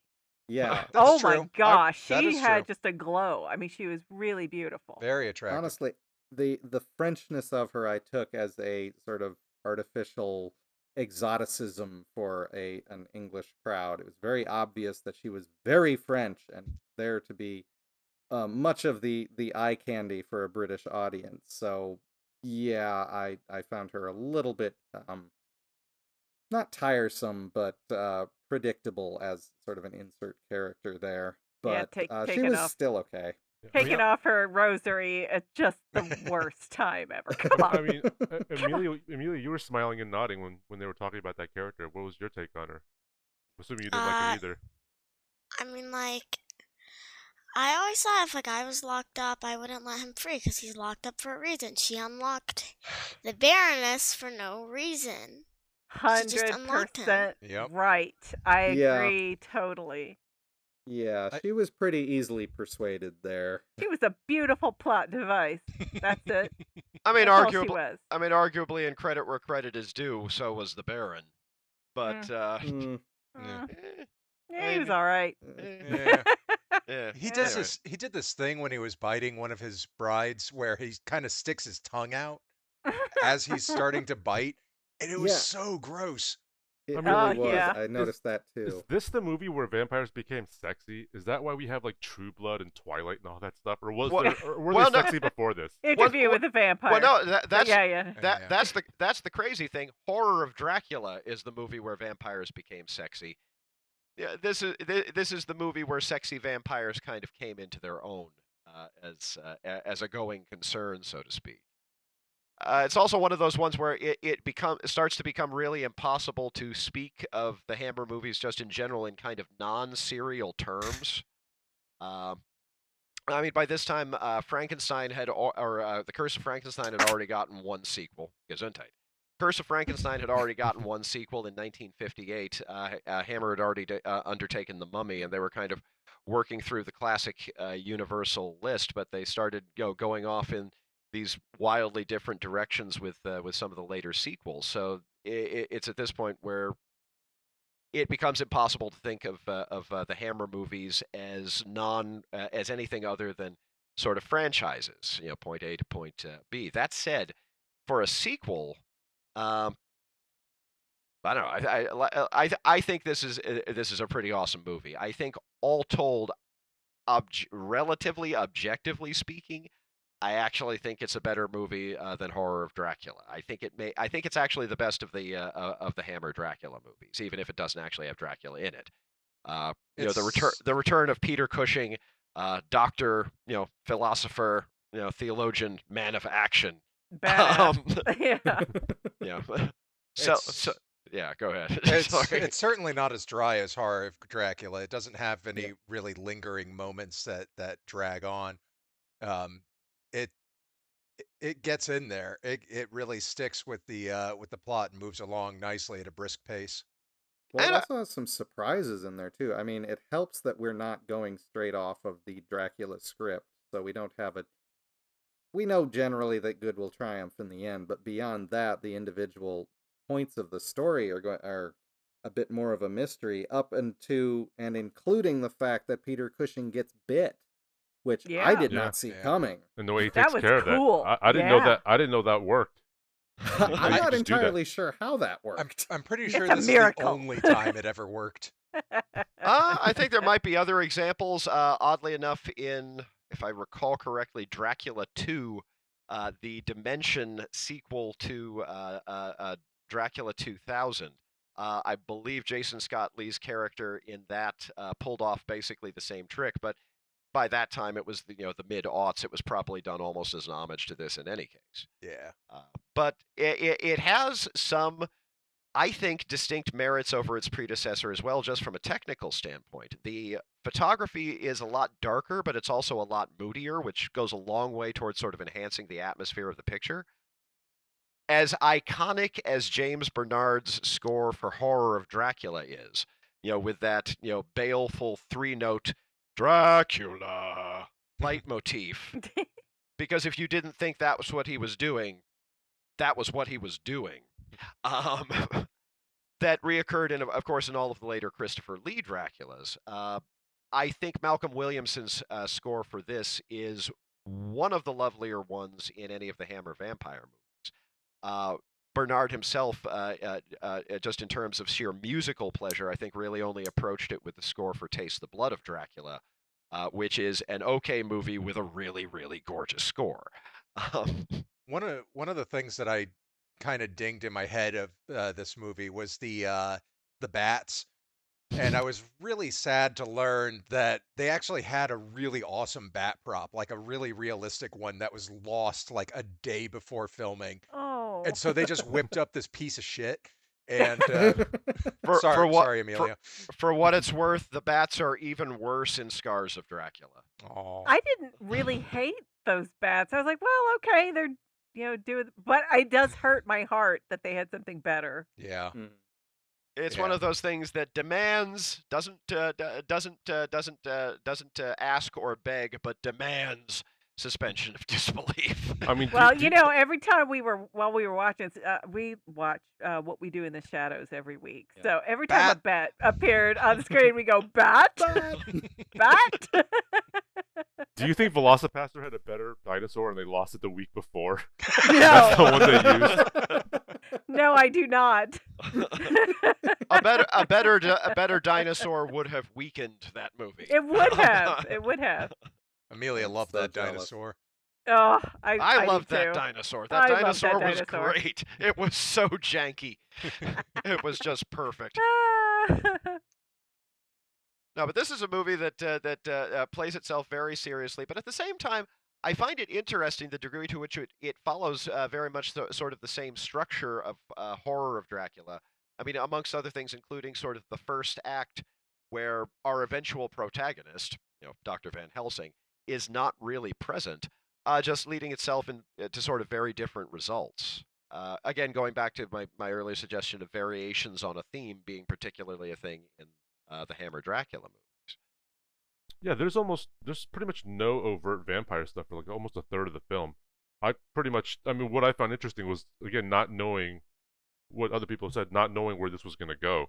Yeah. Oh true. my I- gosh, that she had true. just a glow. I mean, she was really beautiful. Very attractive. Honestly, the the Frenchness of her I took as a sort of artificial exoticism for a an English crowd. It was very obvious that she was very French and there to be uh, much of the the eye candy for a British audience. So yeah, I I found her a little bit um not tiresome, but uh, predictable as sort of an insert character there. But Yeah, take- uh, she was off. still okay. Yeah, Taking off her rosary at just the worst time ever. Come on. I mean, uh, Amelia, Amelia, you were smiling and nodding when, when they were talking about that character. What was your take on her? I'm assuming you didn't like Uh, her either. I mean, like, I always thought if a guy was locked up, I wouldn't let him free because he's locked up for a reason. She unlocked the Baroness for no reason. Just Hundred unlocked him. percent Yep. right. I Yeah. agree totally. Yeah, I- she was pretty easily persuaded there. She was a beautiful plot device. That's it. I mean, That's all she arguably, was. I mean, arguably, and credit where credit is due, so was the Baron. But uh, Mm, Yeah. Uh, eh, yeah, he was all right. Yeah. yeah. He does anyway. this. He did this thing when he was biting one of his brides, where he kind of sticks his tongue out as he's starting to bite, and it was Yeah. so gross. it I really mean, Oh, was. yeah. I noticed that too. Is this the movie where vampires became sexy? Is that why we have like True Blood and Twilight and all that stuff, or was Well- there, or were well, they no- sexy before this? Interview what- with a vampire. Well, no, that, that's yeah, yeah. that that's the that's the crazy thing. Horror of Dracula is the movie where vampires became sexy. Yeah, this is thi- this is the movie where sexy vampires kind of came into their own uh, as uh, as a going concern, so to speak. Uh, it's also one of those ones where it, it become it starts to become really impossible to speak of the Hammer movies just in general in kind of non-serial terms. Um, I mean, by this time, uh, Frankenstein had, al- or uh, the Curse of Frankenstein had already gotten one sequel. Gesundheit. Curse of Frankenstein had already gotten one sequel in 1958. Uh, uh, Hammer had already d- uh, undertaken The Mummy, and they were kind of working through the classic uh, Universal list, but they started, you know, going off in these wildly different directions with uh, with some of the later sequels. So i i it's at this point where it becomes impossible to think of uh, of uh, the Hammer movies as non uh, as anything other than sort of franchises. You know, point A to point uh, B. That said, for a sequel, um, I don't know. I I I, I think this is uh, this is a pretty awesome movie. I think all told, relatively objectively speaking, I actually think it's a better movie uh, than Horror of Dracula. I think it may. I think it's actually the best of the uh, uh, of the Hammer Dracula movies, even if it doesn't actually have Dracula in it. Uh, you know, the return the return of Peter Cushing, uh, doctor, you know, philosopher, you know, theologian, man of action. Um, yeah. yeah. So, so yeah. Go ahead. It's it's certainly not as dry as Horror of Dracula. It doesn't have any Yeah. really lingering moments that that drag on. Um, it it- gets in there. It it really sticks with the uh with the plot and moves along nicely at a brisk pace. Well, it And, also has some surprises in there too. I mean, it helps that we're not going straight off of the Dracula script, so we don't have a we know generally that good will triumph in the end, but beyond that, the individual points of the story are going are a bit more of a mystery up into and including the fact that Peter Cushing gets bit, which I did Yeah. not see Yeah. coming. And the way he That takes was care cool. of that, I, I didn't know that. I didn't know that worked. I'm not just do that. entirely sure how that I'm, worked. I'm pretty sure a this is the only time it ever worked. Uh, I think there might be other examples. Uh, oddly enough, in if I recall correctly, Dracula 2, uh, the Dimension sequel to uh, uh, uh, Dracula 2000. Uh, I believe Jason Scott Lee's character in that uh, pulled off basically the same trick, but by that time it was the you know the mid aughts. It was probably done almost as an homage to this in any case. Yeah. Uh, but it, it, it has some, I think, distinct merits over its predecessor as well, just from a technical standpoint. The photography is a lot darker, but it's also a lot moodier, which goes a long way towards sort of enhancing the atmosphere of the picture. As iconic as James Bernard's score for Horror of Dracula is, you know, with that, you know, baleful three note Dracula leitmotif, because if you didn't think that was what he was doing, that was what he was doing. Um, that reoccurred in, of course, in all of the later Christopher Lee Draculas. Uh, I think Malcolm Williamson's uh, score for this is one of the lovelier ones in any of the Hammer vampire movies. Uh, Bernard himself, uh, uh, uh, just in terms of sheer musical pleasure, I think really only approached it with the score for Taste the Blood of Dracula, uh, which is an okay movie with a really, really gorgeous score. Um, One of one of the things that I kind of dinged in my head of uh, this movie was the uh, the bats, and I was really sad to learn that they actually had a really awesome bat prop, like a really realistic one that was lost like a day before filming, oh. and so they just whipped up this piece of shit. And uh, for, sorry, for what, sorry, Amelia. for what it's worth, the bats are even worse in Scars of Dracula. Aw. I didn't really hate those bats. I was like, well, okay, they're you know doing, but it does hurt my heart that they had something better. yeah. Mm. It's one of those things that demands doesn't uh, d- doesn't uh, doesn't uh, doesn't uh, ask or beg, but demands suspension of disbelief. I mean, Well, do- you know, every time we were while we were watching, uh, we watch uh, what we do in the shadows every week. Yeah. So every time a bat appeared on the screen, we go bat, bat. bat. do you think VelociPastor had a better dinosaur and they lost it the week before? no, That's the one they used. no, I do not. a better a better a better dinosaur would have weakened that movie. It would have. It would have. Amelia I'm loved so that jealous. dinosaur. Oh, I, I, do loved that too. dinosaur. I That loved that dinosaur was dinosaur. great. It was so janky. it was just perfect. Ah. No, but this is a movie that uh, that uh, uh, plays itself very seriously, but at the same time, I find it interesting the degree to which it, it follows uh, very much the, sort of the same structure of uh, horror of Dracula. I mean, amongst other things, including sort of the first act where our eventual protagonist, you know, Dr. Van Helsing, is not really present, uh, just leading itself in, uh, to sort of very different results. Uh, again, going back to my, my earlier suggestion of variations on a theme being particularly a thing in uh, the Hammer Dracula movies. Yeah, there's almost there's pretty much no overt vampire stuff for like almost a third of the film. I pretty much I mean what I found interesting was again not knowing what other people said, not knowing where this was going to go.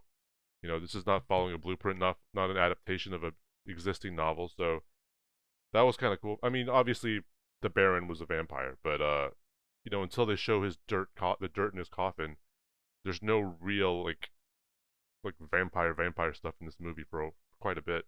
You know, this is not following a blueprint, not not an adaptation of a existing novel, so that was kind of cool. I mean, obviously the Baron was a vampire, but uh you know, until they show his dirt co- the dirt in his coffin, there's no real like like vampire vampire stuff in this movie for quite a bit.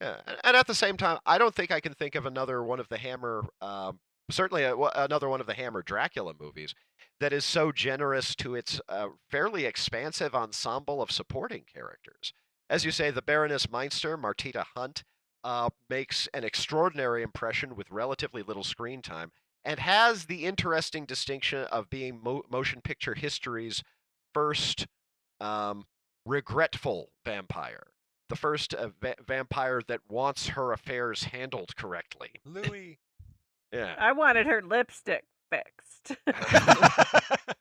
Yeah, and at the same time, I don't think I can think of another one of the Hammer, um, certainly a, another one of the Hammer Dracula movies that is so generous to its uh, fairly expansive ensemble of supporting characters. As you say, the Baroness Meinster, Martita Hunt, uh, makes an extraordinary impression with relatively little screen time and has the interesting distinction of being mo- motion picture history's first um, regretful vampire the first uh, va- vampire that wants her affairs handled correctly. Louis. Yeah. I wanted her lipstick fixed.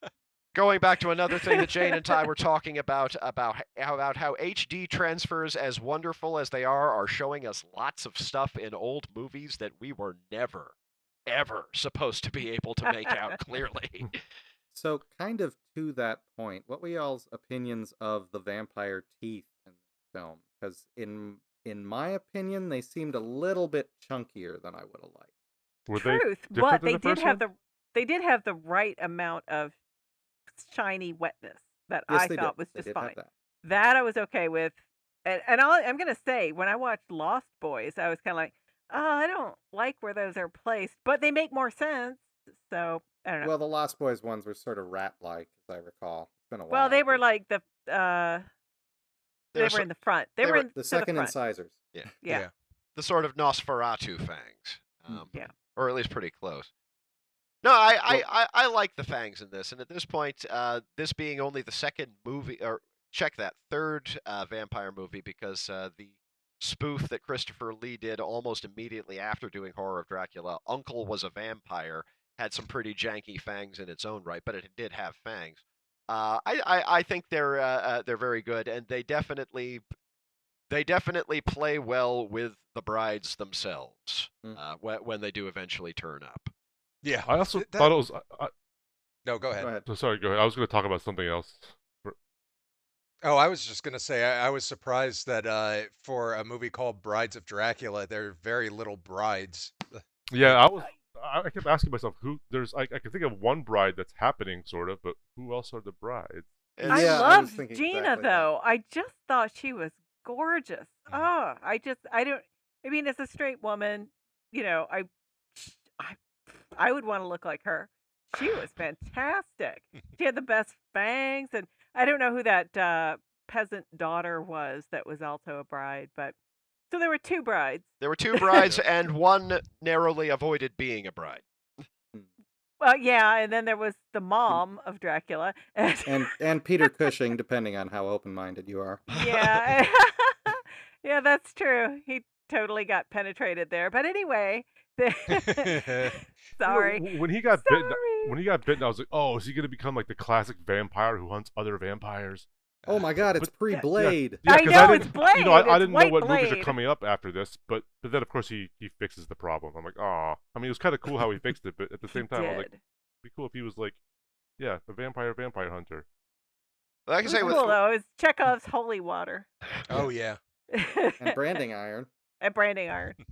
Going back to another thing that Jane and Ty were talking about about about how HD transfers, as wonderful as they are, are showing us lots of stuff in old movies that we were never, ever supposed to be able to make out clearly. So, kind of to that point, what were y'all's opinions of the vampire teeth in the film? Because in in my opinion, they seemed a little bit chunkier than I would have liked. Were Truth, different but they the did have one? the they did have the right amount of shiny wetness that Yes, I thought did. was just fine. that. That I was okay with, and and I'll, I'm gonna say when I watched Lost Boys, I was kind of like, oh, I don't like where those are placed, but they make more sense. So I don't know. Well, the Lost Boys ones were sort of rat-like, as I recall. It's been a while. Well, they were like the uh, they They're were so- in the front. They, they were were in the second the incisors. Yeah. Yeah. the sort of Nosferatu fangs, Mm. um, Yeah. or at least pretty close. No, I, I, I, I like the fangs in this, and at this point, uh, this being only the second movie, or check that third uh, vampire movie, because uh, the spoof that Christopher Lee did almost immediately after doing Horror of Dracula, Uncle was a vampire, had some pretty janky fangs in its own right, but it did have fangs. Uh, I, I, I think they're uh, uh, they're very good, and they definitely they definitely play well with the brides themselves Mm. uh, when, when they do eventually turn up. Yeah. I also that- thought it was. I, I, No, go ahead. Go ahead. so sorry, go ahead. I was going to talk about something else. Oh, I was just gonna say I, I was surprised that uh, for a movie called Brides of Dracula, there are very little brides. Yeah, I was. I, I kept asking myself who. There's. I, I can think of one bride that's happening, sort of, but who else are the brides? And I Yeah, I was loved thinking Gina exactly that. though. I just thought she was gorgeous. Mhm. Oh, I just I don't. I mean, as a straight woman, you know, I I I would want to look like her. She was fantastic. She had the best bangs, and I don't know who that uh, peasant daughter was that was also a bride, but so there were two brides. There were two brides, and one narrowly avoided being a bride. Well, yeah, and then there was the mom of Dracula, and, And and Peter Cushing, depending on how open-minded you are. yeah, yeah, that's true. He totally got penetrated there. But anyway, the- You know, sorry, when he got bitten, when he got bitten, I was like, oh, is he going to become like the classic vampire who hunts other vampires? Oh my God, it's But- pre-Blade. I 'cause know, didn't, it's You know, I, I didn't know White what movies are coming up after this, but but then of course he he fixes the problem. I'm like, oh, I mean, it was kind of cool how he fixed it, but at the same time, I was like, it'd be cool if he was like, yeah, a vampire vampire hunter. Like I It say, was with, cool though. It's Chekhov's holy water oh yeah. and branding iron. and branding iron.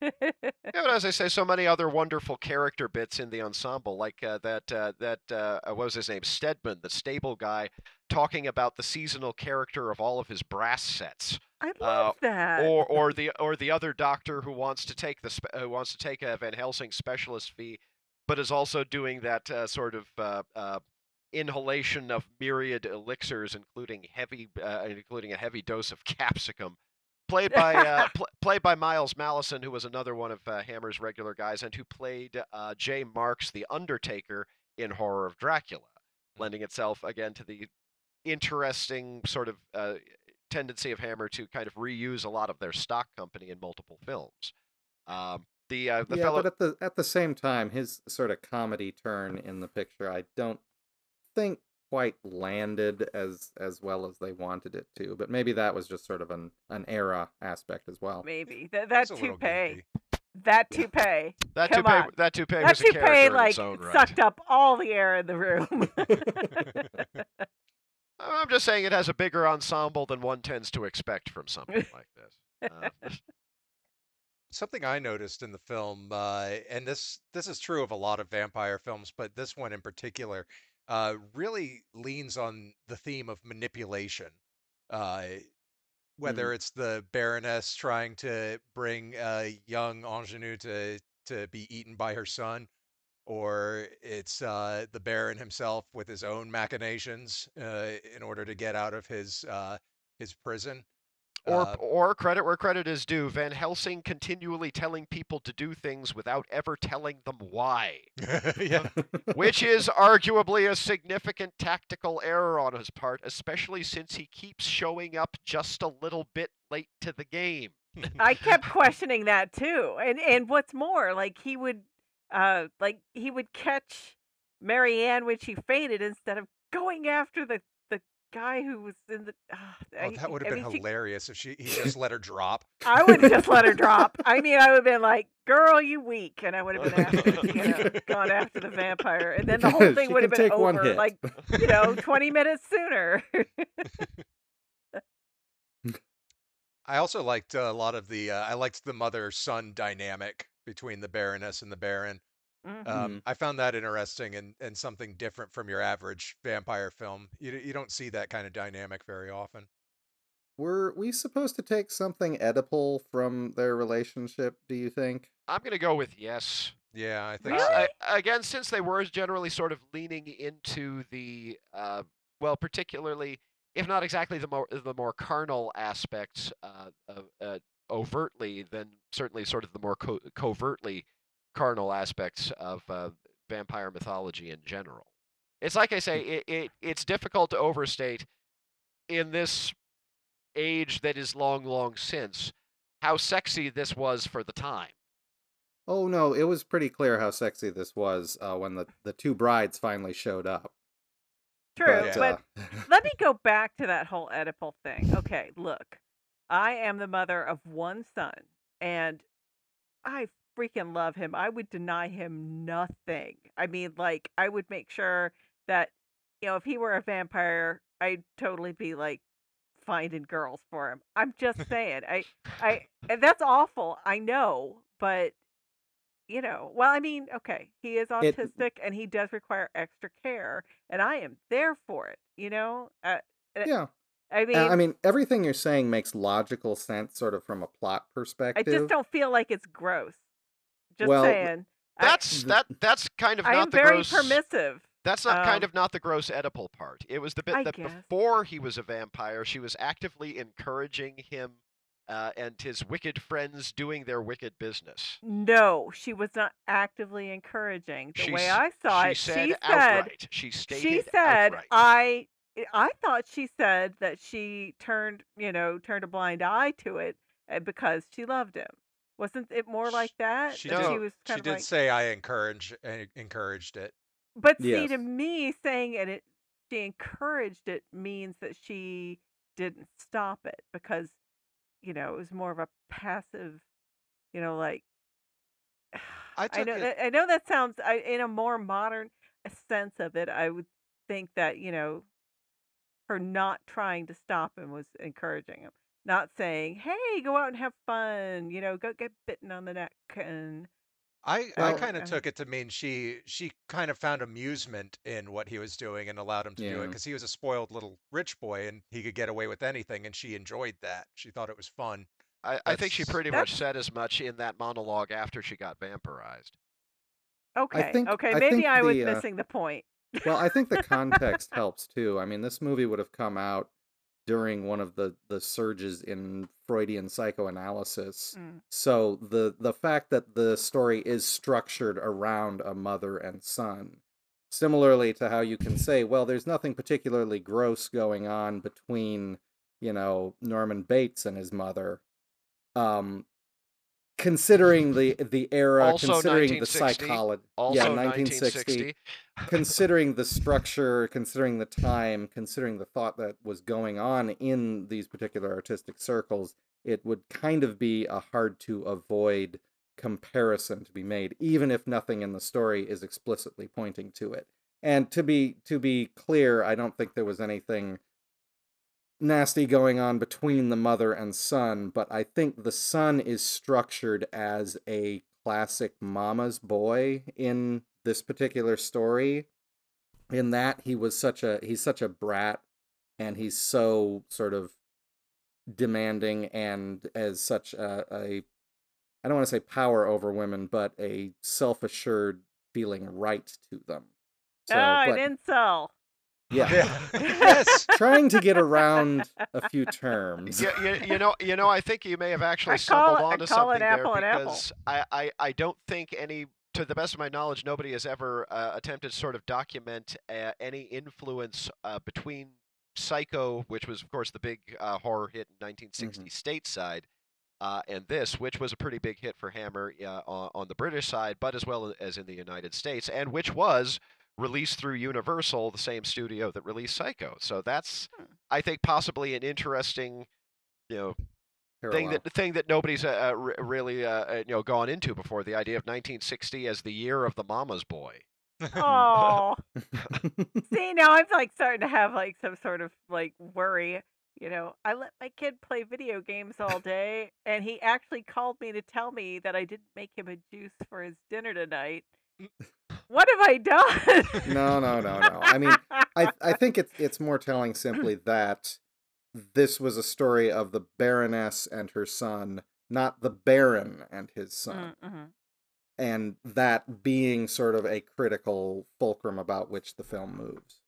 yeah, but as I say, so many other wonderful character bits in the ensemble, like uh, that uh, that uh, what was his name, Stedman, the stable guy, talking about the seasonal character of all of his brass sets. I love that. or or the or the other doctor who wants to take the spe- who wants to take a Van Helsing specialist fee, but is also doing that uh, sort of uh, uh, inhalation of myriad elixirs, including heavy uh, including a heavy dose of capsicum. Played by uh, pl- played by Miles Malleson, who was another one of uh, Hammer's regular guys, and who played uh, Jay Marks, the Undertaker, in Horror of Dracula, lending itself again to the interesting sort of uh, tendency of Hammer to kind of reuse a lot of their stock company in multiple films. Um, the uh, the yeah, fellow but at the at the same time, his sort of comedy turn in the picture, I don't think quite landed as as well as they wanted it to. But maybe that was just sort of an an era aspect as well. Maybe that that It's a toupee, that toupee, that come toupee on. that toupee that was a character toupee in like its own right. sucked up all the air in the room. I'm just saying it has a bigger ensemble than one tends to expect from something like this. Uh, Something I noticed in the film, uh, and this this is true of a lot of vampire films, but this one in particular, uh, really leans on the theme of manipulation. Uh, whether it's the Baroness trying to bring a young ingenue to to be eaten by her son, or it's uh, the Baron himself with his own machinations uh, in order to get out of his uh, his prison. Or Uh, or credit where credit is due, Van Helsing continually telling people to do things without ever telling them why. yeah. which is arguably a significant tactical error on his part, especially since he keeps showing up just a little bit late to the game. I kept questioning that too. And and what's more, like he would uh like he would catch Marianne when she fainted instead of going after the the guy who was in the. Uh, Oh, that would have been hilarious if she he just let her drop. I would have just let her drop. I mean, I would have been like, "Girl, you weak," and I would have been after, you know, gone after the vampire, and then the whole thing would have been over, like you know, twenty minutes sooner. I also liked uh, a lot of the. Uh, I liked the mother son dynamic between the Baroness and the Baron. Mhm. Um, I found that interesting and, and something different from your average vampire film. You you don't see that kind of dynamic very often. Were we supposed to take something Oedipal from their relationship, do you think? I'm going to go with yes. Yeah, I think Uh, so. I, again, since they were generally sort of leaning into the, uh, well, particularly, if not exactly the more the more carnal aspects uh, of, uh, overtly, then certainly sort of the more co- covertly carnal aspects of uh, vampire mythology in general. It's like I say, it, it it's difficult to overstate in this age that is long, long since how sexy this was for the time. Oh no, it was pretty clear how sexy this was uh, when the, the two brides finally showed up. True, But, but uh, let me go back to that whole Oedipal thing. Okay, look, I am the mother of one son, and I freaking love him. I would deny him nothing. I mean, like, I would make sure that, you know, if he were a vampire, I'd totally be like finding girls for him. I'm just saying. I, I, and that's awful. I know, but. You know, well, I mean, okay, he is It- autistic and he does require extra care, and I am there for it. You know, uh, yeah, I mean, I mean everything you're saying makes logical sense, sort of from a plot perspective. I just don't feel like it's gross. Just Well, saying. That's th- that. That's kind of I, not the very gross. permissive. That's not kind Um, of not the gross Oedipal part. It was the bit I that guess. before he was a vampire, she was actively encouraging him uh, and his wicked friends doing their wicked business. No, she was not actively encouraging. The She way I saw she it, said she said outright. She stated she said outright. I I thought she said that she turned, you know, turned a blind eye to it uh, because she loved him. Wasn't it more like that? She that did- she was She of did like say I encourage en- encouraged it. But see, Yes. to me, saying it, it, she encouraged it means that she didn't stop it because, you know, it was more of a passive, you know, like. I I know it- that. I know that sounds. I, in a more modern sense of it, I would think that you know, her not trying to stop him was encouraging him, not saying, "Hey, go out and have fun," you know, go get bitten on the neck and. I, I kind of Um, took it to mean she she kind of found amusement in what he was doing and allowed him to do it Yeah. because he was a spoiled little rich boy and he could get away with anything and she enjoyed that. She thought it was fun. I, I think she that's- pretty much said as much in that monologue after she got vampirized. Okay, think- okay, I maybe think I was the, uh, missing the point. well, I think the context helps too. I mean, this movie would have come out during one of the the surges in Freudian psychoanalysis. Mm. So the the fact that the story is structured around a mother and son, similarly to how you can say, well, there's nothing particularly gross going on between, you know, Norman Bates and his mother. Um considering the the era, Also considering the psychology. Also, yeah, 1960. considering the structure, considering the time, considering the thought that was going on in these particular artistic circles, it would kind of be a hard to avoid comparison to be made, even if nothing in the story is explicitly pointing to it. And to be to be clear, I don't think there was anything nasty going on between the mother and son, but I think the son is structured as a classic mama's boy in this particular story. In that he was such a he's such a brat and he's so sort of demanding and as such a, a I don't want to say power over women, but a self-assured feeling right to them. So, oh, but an incel. Yeah, yes. trying to get around a few terms. you, you, you know, you know, I think you may have actually I call stumbled it- I onto call it something apple and there apple. because I, I, I don't think any, to the best of my knowledge, nobody has ever uh, attempted to sort of document uh, any influence uh, between Psycho, which was of course the big uh, horror hit in 1960 stateside, uh, and this, which was a pretty big hit for Hammer uh, on, on the British side, but as well as in the United States, and which was released through Universal, the same studio that released Psycho. So that's, Hmm. I think, possibly an interesting, you know, thing that thing that nobody's uh, uh, re- really uh, uh, you know gone into before. The idea of 1960 as the year of the mama's boy. Oh, see now I'm like starting to have like some sort of like worry. You know, I let my kid play video games all day, and he actually called me to tell me that I didn't make him a juice for his dinner tonight. What have I done? no, no, no, no. I mean, I I think it's it's more telling simply that this was a story of the Baroness and her son, not the Baron and his son, Mm, mhm. and that being sort of a critical fulcrum about which the film moves.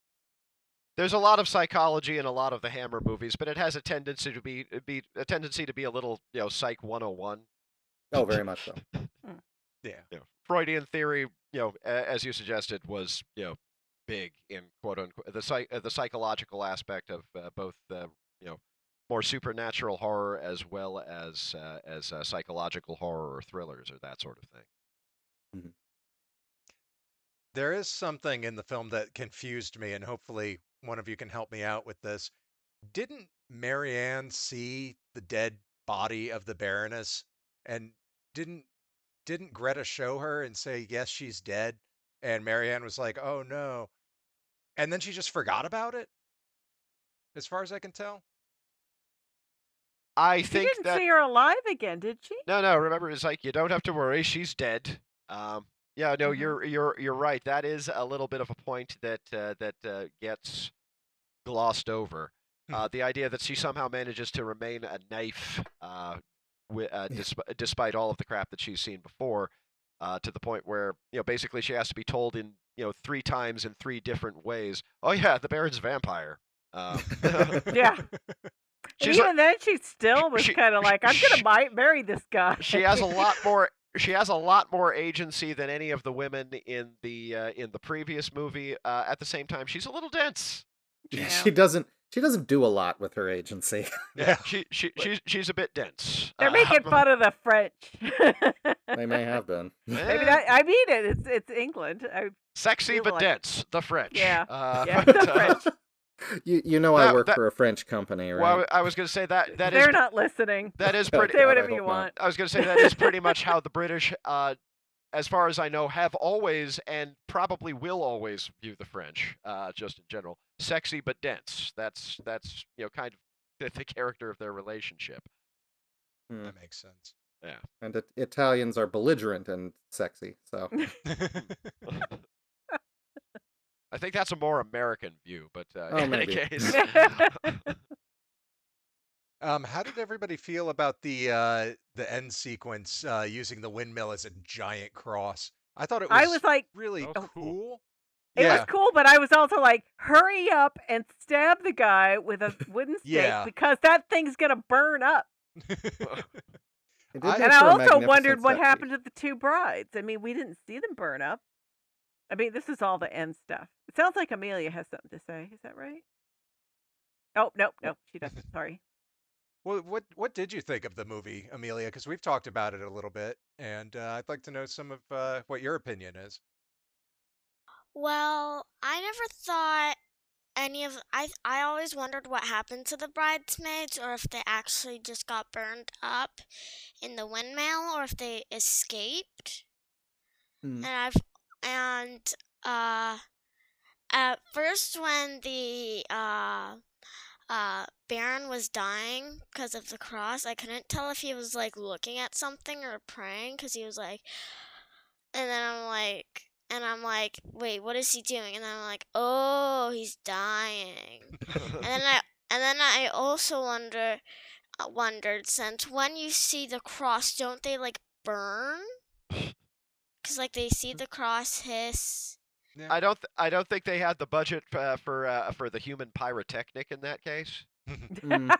There's a lot of psychology in a lot of the Hammer movies, but it has a tendency to be be a tendency to be a little you know Psych 101. Oh, very much so. Yeah. You know, Freudian theory, you know, as you suggested, was you know big in quote unquote the psych uh, the psychological aspect of uh, both uh, you know more supernatural horror as well as uh, as uh, psychological horror or thrillers or that sort of thing. There is something in the film that confused me, and hopefully one of you can help me out with this. Didn't Marianne see the dead body of the Baroness, and didn't didn't Greta show her and say yes, she's dead? And Marianne was like, "Oh no," and then she just forgot about it. As far as I can tell. I You think didn't that see her alive again, did she? No, no. Remember, it's like you don't have to worry. She's dead. Um, yeah, no, Mhm. you're you're you're right. That is a little bit of a point that uh, that uh, gets glossed over. Uh, the idea that she somehow manages to remain a knife, uh, uh, Yeah. desp- despite all of the crap that she's seen before, uh, to the point where you know basically she has to be told in you know three times in three different ways. Oh yeah, the Baron's a vampire. Um, Yeah. And She's like- even then, she still was kind of like, "I'm she- gonna mi- marry this guy." she has a lot more she has a lot more agency than any of the women in the uh, in the previous movie uh, at the same time she's a little dense Yeah. She doesn't she doesn't do a lot with her agency. Yeah. she, she she's she's a bit dense They're Uh, making fun of the French. they may have been. Maybe eh, that, I mean it. It's it's England. I, sexy but like- dense the french Yeah, uh, yeah, but, the uh, French. You you know I work that- for a French company, right? well I was gonna say that that is They're not listening. that is pretty Say whatever hope you not. want. I was gonna say that is pretty much how the British uh, as far as I know have always and probably will always view the French uh, just in general sexy but dense that's that's you know kind of the, the character of their relationship Hmm. That makes sense. Yeah, and it, Italians are belligerent and sexy. So I think that's a more American view, but uh, Oh, in maybe. any case, Um, how did everybody feel about the uh, the end sequence uh, using the windmill as a giant cross? I thought it was, I was like, really That was cool. cool. it yeah, was cool, but I was also like, hurry up and stab the guy with a wooden stake Yeah. because that thing's gonna burn up. It did I- And for also wondered what set happened to the two brides. I mean, we didn't see them burn up. I mean, this is all the end stuff. It sounds like Amelia has something to say. Is that right? Oh, nope, nope, she doesn't. Sorry. Well, what what did you think of the movie, Amelia? Because we've talked about it a little bit, and uh, I'd like to know some of uh, what your opinion is. Well, I never thought any of I I always wondered what happened to the bridesmaids or if they actually just got burned up in the windmill or if they escaped. Hmm. And I've and uh at first when the uh uh Baron was dying because of the cross, I couldn't tell if he was like looking at something or praying because he was like and then I'm like and I'm like, wait, what is he doing? And then I'm like, oh, he's dying. and then I and then I also wonder uh, wondered since when you see the cross, don't they like burn? Cuz like they see the cross hiss. I don't th- I don't think they had the budget uh, for uh, for the human pyrotechnic in that case. Mm.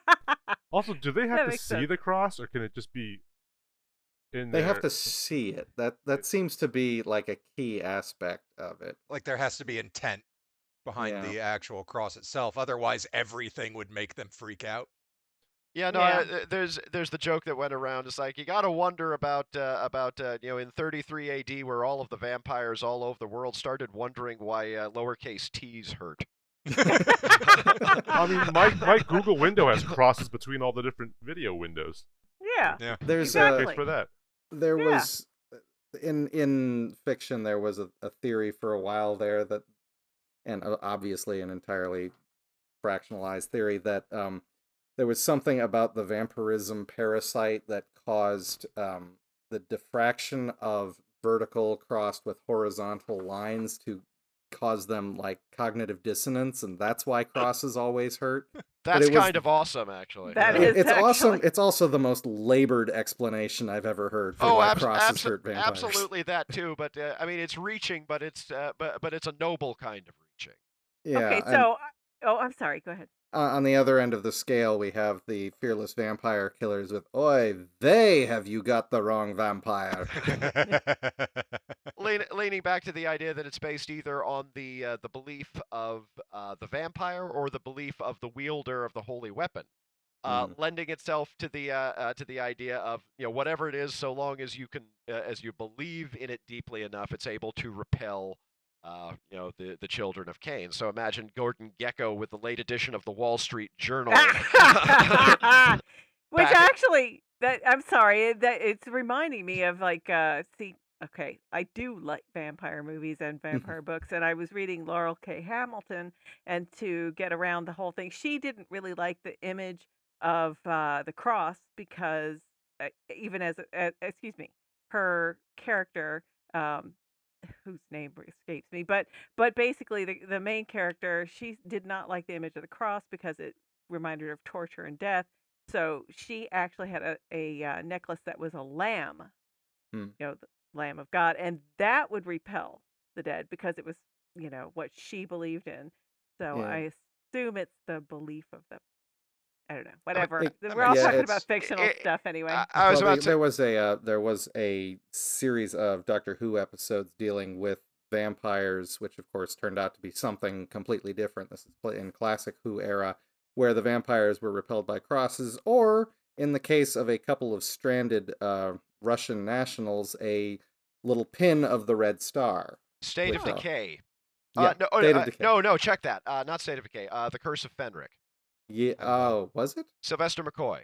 Also, do they That have to see sense. the cross, or can it just be in They have to see it. That that seems to be like a key aspect of it. like there has to be intent behind Yeah. the actual cross itself. Otherwise, everything would make them freak out. Yeah, no, Yeah. I, there's there's the joke that went around. It's like you got to wonder about uh, about uh, you know in 33 A.D. where all of the vampires all over the world started wondering why uh, lowercase t's hurt. I mean, my, my Google window has crosses between all the different video windows. Yeah. Yeah. There's Exactly. a Thanks for that. there Yeah. was in in fiction there was a, a theory for a while there that and obviously an entirely fractionalized theory that um there was something about the vampirism parasite that caused um the diffraction of vertical crossed with horizontal lines to cause them like cognitive dissonance and that's why crosses always hurt That's it was- kind of awesome, actually. That yeah. is it's awesome it's also the most labored explanation i've ever heard for Oh, why abs- crosses abso- hurt vampires absolutely that too. But uh, I mean, it's reaching, but it's uh, but but it's a noble kind of reaching. yeah okay, and- so oh, I'm sorry. Go ahead. Uh, on the other end of the scale, we have the fearless vampire killers with, "Oi, they have you got the wrong vampire." Lean, leaning back to the idea that it's based either on the uh, the belief of uh, the vampire or the belief of the wielder of the holy weapon, uh, Mm. lending itself to the uh, uh, to the idea of you know whatever it is, so long as you can uh, as you believe in it deeply enough, it's able to repel. Uh, you know the the children of Cain. So imagine Gordon Gekko with the late edition of the Wall Street Journal. Which actually, that I'm sorry, that it's reminding me of like, uh, see, okay, I do like vampire movies and vampire books, and I was reading Laurell K. Hamilton, and to get around the whole thing, she didn't really like the image of uh, the cross because uh, even as, a, a- excuse me, her character. Um, whose name escapes me but but basically the the main character she did not like the image of the cross because it reminded her of torture and death so she actually had a, a uh, necklace that was a lamb, Hmm. you know, the Lamb of God, and that would repel the dead because it was, you know, what she believed in. So Yeah. I assume it's the belief of the. I don't know. Whatever. it- We're all yeah, talking about fictional it- stuff anyway. I, I was Well, about the- to. there was a uh, there was a series of Doctor Who episodes dealing with vampires, which of course turned out to be something completely different. This is pla- in classic Who era, where the vampires were repelled by crosses, or in the case of a couple of stranded uh, Russian nationals, a little pin of the red star. State of with, uh, Decay. Yeah, uh, no, oh, State of uh, Decay. no, no, check that. Uh, not State of Decay. Uh, the Curse of Fenric. Yeah. Oh, was it? Sylvester McCoy.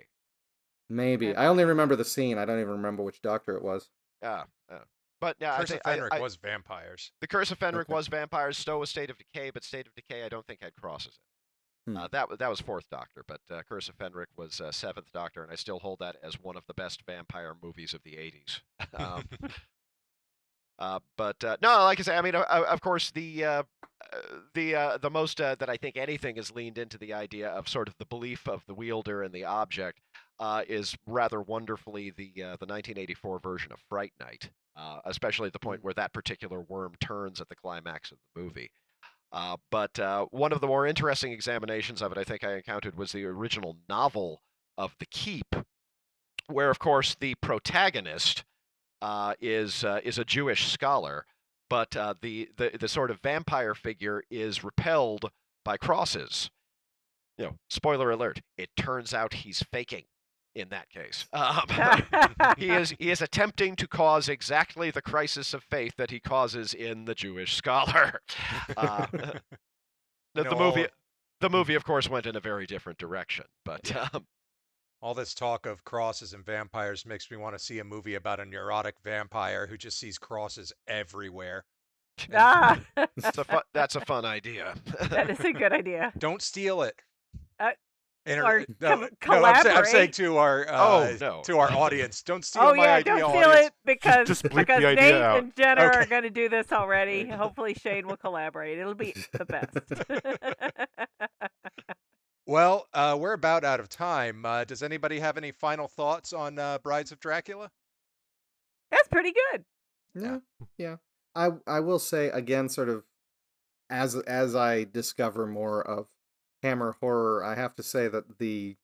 Maybe. Yeah. I only remember the scene. I don't even remember which doctor it was. Yeah. yeah. But yeah, I Curse think of Fenric I- was vampires. the Curse of Fenric Okay. was vampires. So was State of Decay, but State of Decay I don't think had crosses in it. Hmm. Uh, that was that was Fourth Doctor, but uh, Curse of Fenric was uh, Seventh Doctor, and I still hold that as one of the best vampire movies of the '80s. um, uh, but uh, no, like I say, I mean, of course, the uh, uh, the uh, the most uh, that I think anything has leaned into the idea of sort of the belief of the wielder and the object uh, is rather wonderfully the uh, the 1984 version of Fright Night, uh, especially at the point where that particular worm turns at the climax of the movie. Uh, but uh, one of the more interesting examinations of it, I think I encountered, was the original novel of The Keep, where, of course, the protagonist uh, is uh, is a Jewish scholar, but uh, the, the the sort of vampire figure is repelled by crosses. You know, spoiler alert: it turns out he's faking in that case. Um, he is he is attempting to cause exactly the crisis of faith that he causes in the Jewish scholar. Uh, the, the movie, of- the movie, of course, went in a very different direction. But um, All this talk of crosses and vampires makes me want to see a movie about a neurotic vampire who just sees crosses everywhere. ah, that's a fun, that's a fun idea. that is a good idea. Don't steal it. Uh, Inter- or no, com- no, I'm, sa- I'm saying to our Oh, uh, no. to our audience, don't steal oh my yeah, idea. don't steal audience. it because just bleep the because Nate out. and Jenna Okay. are going to do this already. Hopefully Shane will collaborate. It'll be the best. Well, uh, we're about out of time. Uh, does anybody have any final thoughts on uh, Brides of Dracula? That's pretty good. Yeah, yeah. I I will say again, sort of, as as I discover more of Hammer horror, I have to say that the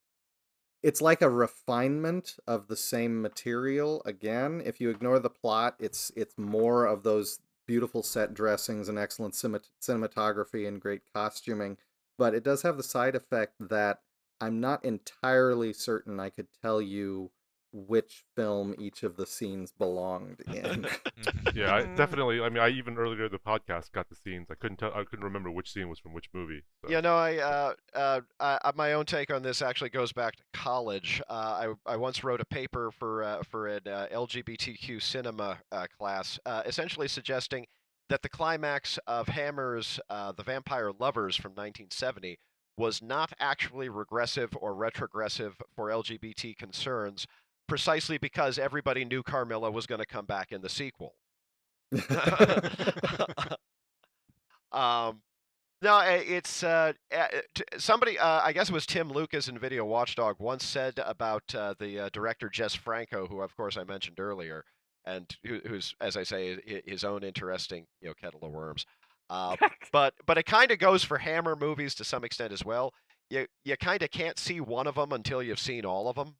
it's like a refinement of the same material. Again, if you ignore the plot, it's it's more of those beautiful set dressings and excellent cinemat- cinematography and great costuming. But it does have the side effect that I'm not entirely certain I could tell you which film each of the scenes belonged in. Yeah, I Mm. definitely. I mean, I even earlier in the podcast got the scenes. I couldn't tell. I couldn't remember which scene was from which movie. So. You know, I, uh, uh, I, I- my own take on this actually goes back to college. Uh, I, I once wrote a paper for uh, for an uh, LGBTQ cinema uh, class, uh, essentially suggesting that the climax of Hammer's uh, The Vampire Lovers from 1970 was not actually regressive or retrogressive for LGBT concerns, precisely because everybody knew Carmilla was going to come back in the sequel. um, no, it's uh, uh, somebody. Uh, I guess it was Tim Lucas in Video Watchdog once said about uh, the uh, director Jess Franco, who of course I mentioned earlier, and who, who's, as I say, his own interesting, you know, kettle of worms. Uh, but but it kind of goes for Hammer movies to some extent as well. You you kind of can't see one of them until you've seen all of them.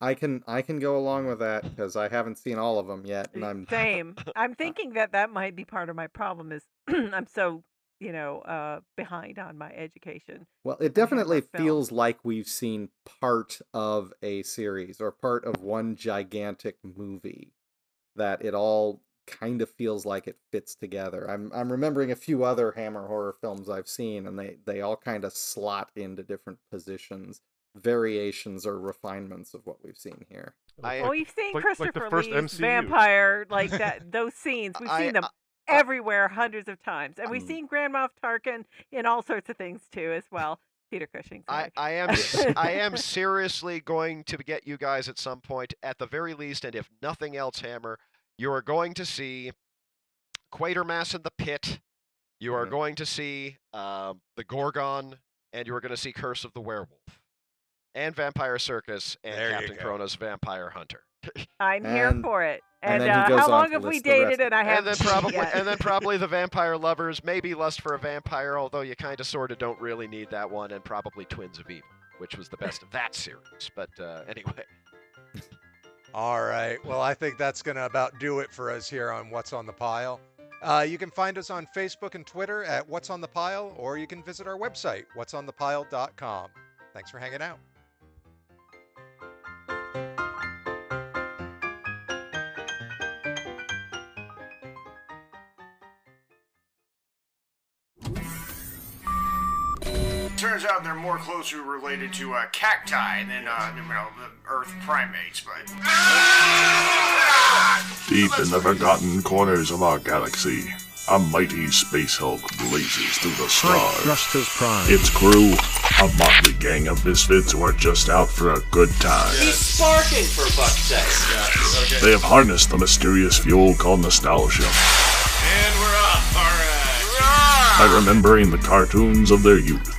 I can I can go along with that because I haven't seen all of them yet, and I'm Same. I'm thinking that that might be part of my problem is I'm so, you know, uh, behind on my education. Well, it definitely feels like we've seen part of a series or part of one gigantic movie. That it all kind of feels like it fits together. I'm I'm remembering a few other Hammer horror films I've seen, and they they all kind of slot into different positions, variations or refinements of what we've seen here. I- Well, you've seen like- like the Christopher first Lee's MCU. vampire, like that. Those scenes, we've I- seen them I- everywhere, hundreds of times, and we've Mm. seen Grand Moff Tarkin in all sorts of things too, as well. Peter Cushing. I, Sorry. I am I am seriously going to get you guys at some point, at the very least, and if nothing else, Hammer, you are going to see Quatermass in the Pit. You are Mhm. going to see um, the Gorgon, and you are going to see Curse of the Werewolf, and Vampire Circus, and There Captain go. Kronos Vampire Hunter, I'm here And- for it. and And, then he uh, goes how on long to have we list the rest dated? of And I and haven't then probably yet. and then probably the Vampire Lovers, maybe Lust for a Vampire, although you kind of sort of don't really need that one, and probably Twins of Evil, which was the best of that series. But uh, anyway. All right. Well, I think that's going to about do it for us here on What's on the Pile. Uh, you can find us on Facebook and Twitter at What's on the Pile, or you can visit our website, what'sonthepile.com. Thanks for hanging out. Turns out they're more closely related to uh, cacti than, uh, you know, the Earth primates, but. Deep in the forgotten corners of our galaxy, a mighty space hulk blazes through the stars. Thrusters Prime. Its crew, a motley gang of misfits who are just out for a good time. He's sparking for fuck's sake. They have harnessed the mysterious fuel called nostalgia And we're off, alright. by remembering the cartoons of their youth.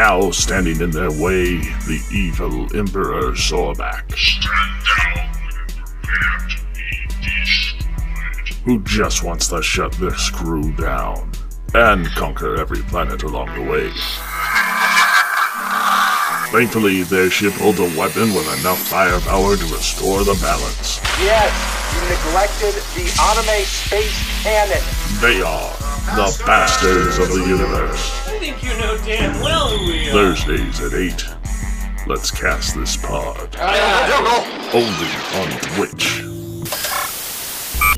Now standing in their way, the evil Emperor Zorback. Stand down and prepare to be destroyed. Who just wants to shut this crew down and conquer every planet along the way. Thankfully, their ship holds a weapon with enough firepower to restore the balance. Yes, you neglected the anime space Cannon. They are the Bastards of the Universe. I think you know damn well who we are. Thursdays at 8. Let's cast this pod. I don't know. Only on Twitch.